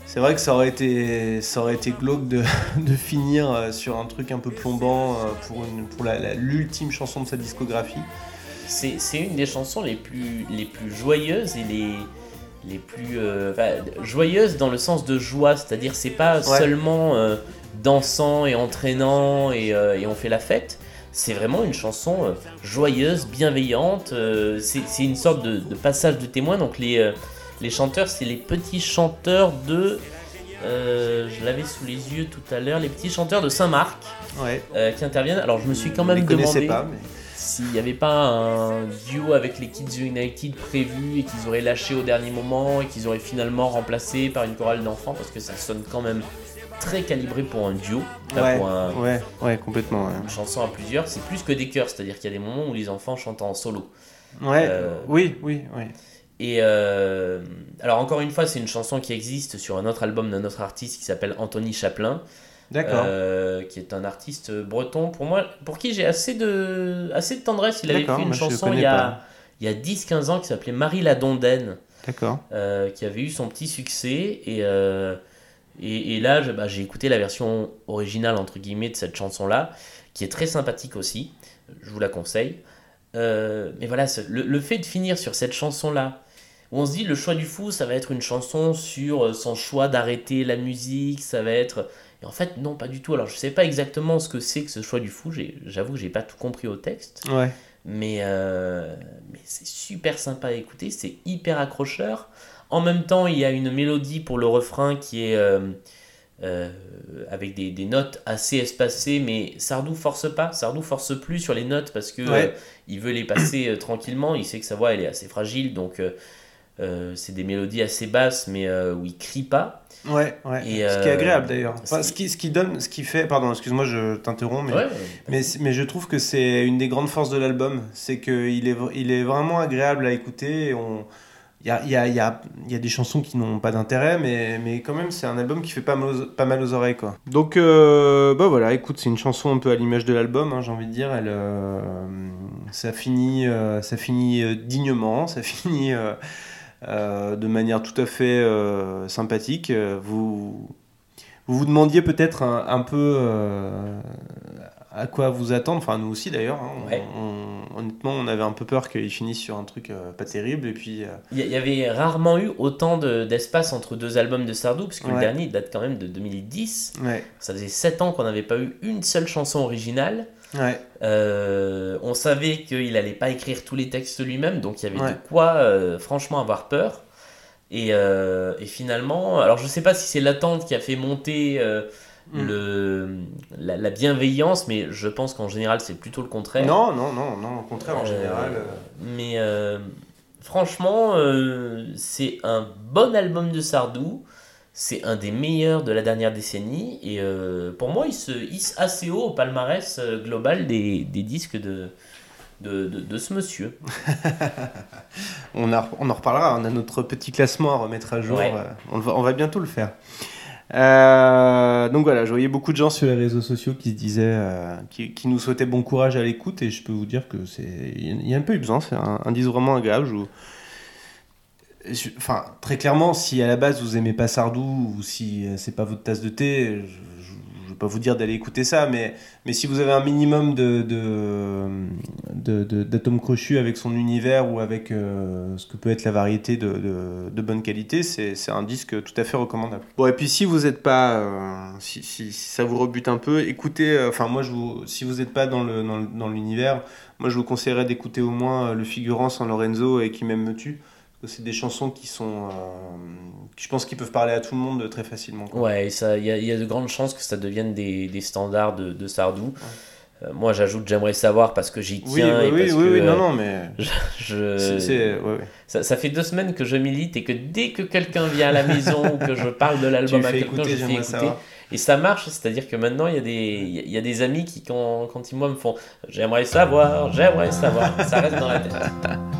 c'est vrai que ça aurait été ça aurait été glauque de, finir sur un truc un peu plombant pour une pour l'ultime chanson de sa discographie. C'est c'est une des chansons les plus, les plus joyeuses et les, les plus euh, joyeuses dans le sens de joie, c'est-à-dire c'est pas Ouais. seulement euh, dansant et entraînant et, euh, et on fait la fête. C'est vraiment une chanson joyeuse, bienveillante. c'est une sorte de, de passage de témoin. Donc les, les chanteurs, c'est les petits chanteurs de. euh, je l'avais sous les yeux tout à l'heure, les petits chanteurs de Saint-Marc Ouais. euh, qui interviennent. Alors je me suis quand Je les même demandé pas, mais- s'il n'y avait pas un duo avec les Kids United prévu et qu'ils auraient lâché au dernier moment et qu'ils auraient finalement remplacé par une chorale d'enfants parce que ça sonne quand même très calibré pour un duo, Ouais, pour un- ouais, ouais, complètement. ouais. une chanson à plusieurs. C'est plus que des chœurs, c'est-à-dire qu'il y a des moments où les enfants chantent en solo. Ouais, Euh, oui, oui, oui. Et euh, alors encore une fois, c'est une chanson qui existe sur un autre album d'un autre artiste qui s'appelle Anthony Chaplin. D'accord. Euh, qui est un artiste breton pour moi, pour qui j'ai assez de, assez de tendresse. Il avait fait une chanson il y a, il y a 10-15 ans qui s'appelait Marie la Dondaine, D'accord. euh, qui avait eu son petit succès. Et, euh, et, et là, bah, j'ai écouté la version originale, entre guillemets, de cette chanson-là, qui est très sympathique aussi. Je vous la conseille. Euh, mais voilà, le, le fait de finir sur cette chanson-là, où on se dit le choix du fou, ça va être une chanson sur son choix d'arrêter la musique, ça va être. Et en fait, non, pas du tout. Alors, je sais pas exactement ce que c'est que ce choix du fou, j'avoue que j'ai pas tout compris au texte, Ouais. mais, euh, mais c'est super sympa à écouter, c'est hyper accrocheur. En même temps, il y a une mélodie pour le refrain qui est euh, euh, avec des, des notes assez espacées, mais Sardou force pas, Sardou force plus sur les notes parce que Ouais. euh, il veut les passer tranquillement. Il sait que sa voix elle est assez fragile, donc c'est des mélodies assez basses, mais où il crie pas. Ouais, ouais. Et, ce qui est euh, agréable d'ailleurs. Enfin, ce qui, ce qui donne, ce qui fait. Pardon, excuse-moi, je t'interromps, mais, Ouais, mais, mais je trouve que c'est une des grandes forces de l'album. C'est qu'il est, il est vraiment agréable à écouter. et on- Il y a, y, a, y, a, y a des chansons qui n'ont pas d'intérêt, mais, mais quand même, c'est un album qui fait pas mal aux, pas mal aux oreilles. Quoi. Donc, euh, bah voilà, écoute, c'est une chanson un peu à l'image de l'album, hein, j'ai envie de dire. Elle, euh, ça finit, euh, ça finit dignement, ça finit. Euh, de manière tout à fait euh, sympathique. Vous, vous vous demandiez peut-être un, un peu euh, à quoi vous attendre, enfin nous aussi d'ailleurs. hein. On- Ouais. on- honnêtement, on avait un peu peur qu'il finisse sur un truc euh, pas terrible. Et puis, euh, Il y, avait rarement eu autant de- d'espace entre deux albums de Sardou, parce que le Ouais. dernier il date quand même de 2010. ouais, Ça faisait 7 ans qu'on n'avait pas eu une seule chanson originale. Ouais, Euh, on savait qu'il allait pas écrire tous les textes lui-même, donc il y avait Ouais. de quoi euh, franchement avoir peur. Et, euh, et finalement, alors je sais pas si c'est l'attente qui a fait monter Mm. le, la, la bienveillance, mais je pense qu'en général c'est plutôt le contraire. non, non, non, non, au contraire, en général. Mais franchement, c'est un bon album de Sardou. C'est un des meilleurs de la dernière décennie. Et euh, pour moi, il se hisse assez haut au palmarès euh, global des, des disques de, de, de- de ce monsieur. on, a- on en reparlera, on a notre petit classement à remettre à jour. Ouais. euh, on, va, on va bientôt le faire. Euh, donc voilà, je voyais beaucoup de gens sur les réseaux sociaux qui se disaient, euh, qui, qui nous souhaitaient bon courage à l'écoute, et je peux vous dire que c'est, il y a un peu eu besoin. C'est un, un disque vraiment agréable. Je vous- Enfin, très clairement, si à la base vous aimez pas Sardou ou si euh, c'est pas votre tasse de thé, je, je vais pas vous dire d'aller écouter ça, mais, mais si vous avez un minimum de, d'atomes crochus avec son univers ou avec euh, ce que peut être la variété de, de, de bonne qualité, c'est, un disque tout à fait recommandable. Bon, et puis si vous n'êtes pas, euh, si, si, ça vous rebute un peu, écoutez, enfin moi, je vous, si vous n'êtes pas dans, le, dans, dans l'univers, moi je vous conseillerais d'écouter au moins Le Figurant San Lorenzo et Qui m'aime me tue. C'est des chansons qui sont, euh, je pense qu'ils peuvent parler à tout le monde très facilement. quoi. Ouais, il y, a- il y a de grandes chances que ça devienne des, des standards de, de Sardou. Euh, moi, j'ajoute j'aimerais savoir parce que j'y tiens. oui, et oui, parce oui, que, oui, euh, non, non, mais je, je- c'est, c'est- ouais, ouais. Ça, ça fait deux semaines que je milite et que dès que quelqu'un vient à la maison ou que je parle de l'album à quelqu'un, je fais écouter. savoir. Et ça marche, c'est-à-dire que maintenant, il y, a des- il y a- il y a des amis qui, quand, quand ils moi, me font J'aimerais savoir, j'aimerais savoir, ça reste dans la tête.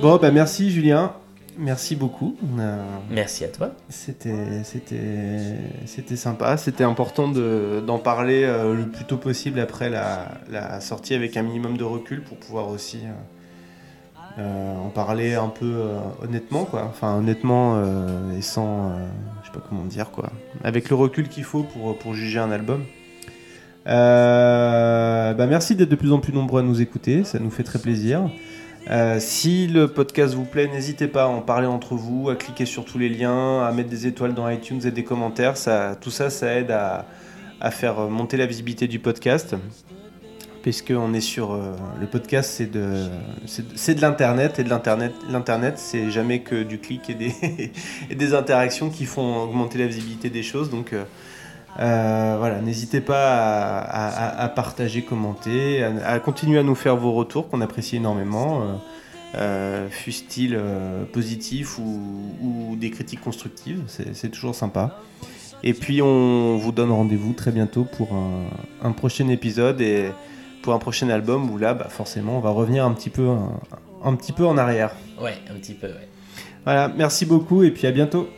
Bon, bah merci Julien, merci beaucoup. Euh, Merci à toi. C'était, c'était, c'était sympa. C'était important de, d'en parler euh, le plus tôt possible après la, la sortie avec un minimum de recul pour pouvoir aussi euh, en parler un peu honnêtement, quoi. Enfin, honnêtement et sans, je sais pas comment dire, quoi. Avec le recul qu'il faut pour, pour juger un album. Bah merci d'être de plus en plus nombreux à nous écouter, ça nous fait très plaisir. Euh, si le podcast vous plaît, n'hésitez pas à en parler entre vous, à cliquer sur tous les liens, à mettre des étoiles dans iTunes et des commentaires. Ça, tout ça, ça aide à, faire monter la visibilité du podcast. Puisque on est sur euh, le podcast, c'est de, l'internet et de l'internet, l'internet, c'est jamais que du clic et des, et des interactions qui font augmenter la visibilité des choses. Donc euh, euh, voilà, n'hésitez pas à, à- à partager, commenter, à, à continuer à nous faire vos retours qu'on apprécie énormément, euh, euh, fussent-ils euh, positifs ou, ou des critiques constructives, c'est c'est toujours sympa. Et puis on vous donne rendez-vous très bientôt pour un, un prochain épisode et pour un prochain album où là, bah, forcément, on va revenir un petit peu, un, un petit peu en arrière. Ouais, un petit peu, ouais. Voilà, merci beaucoup et puis à bientôt.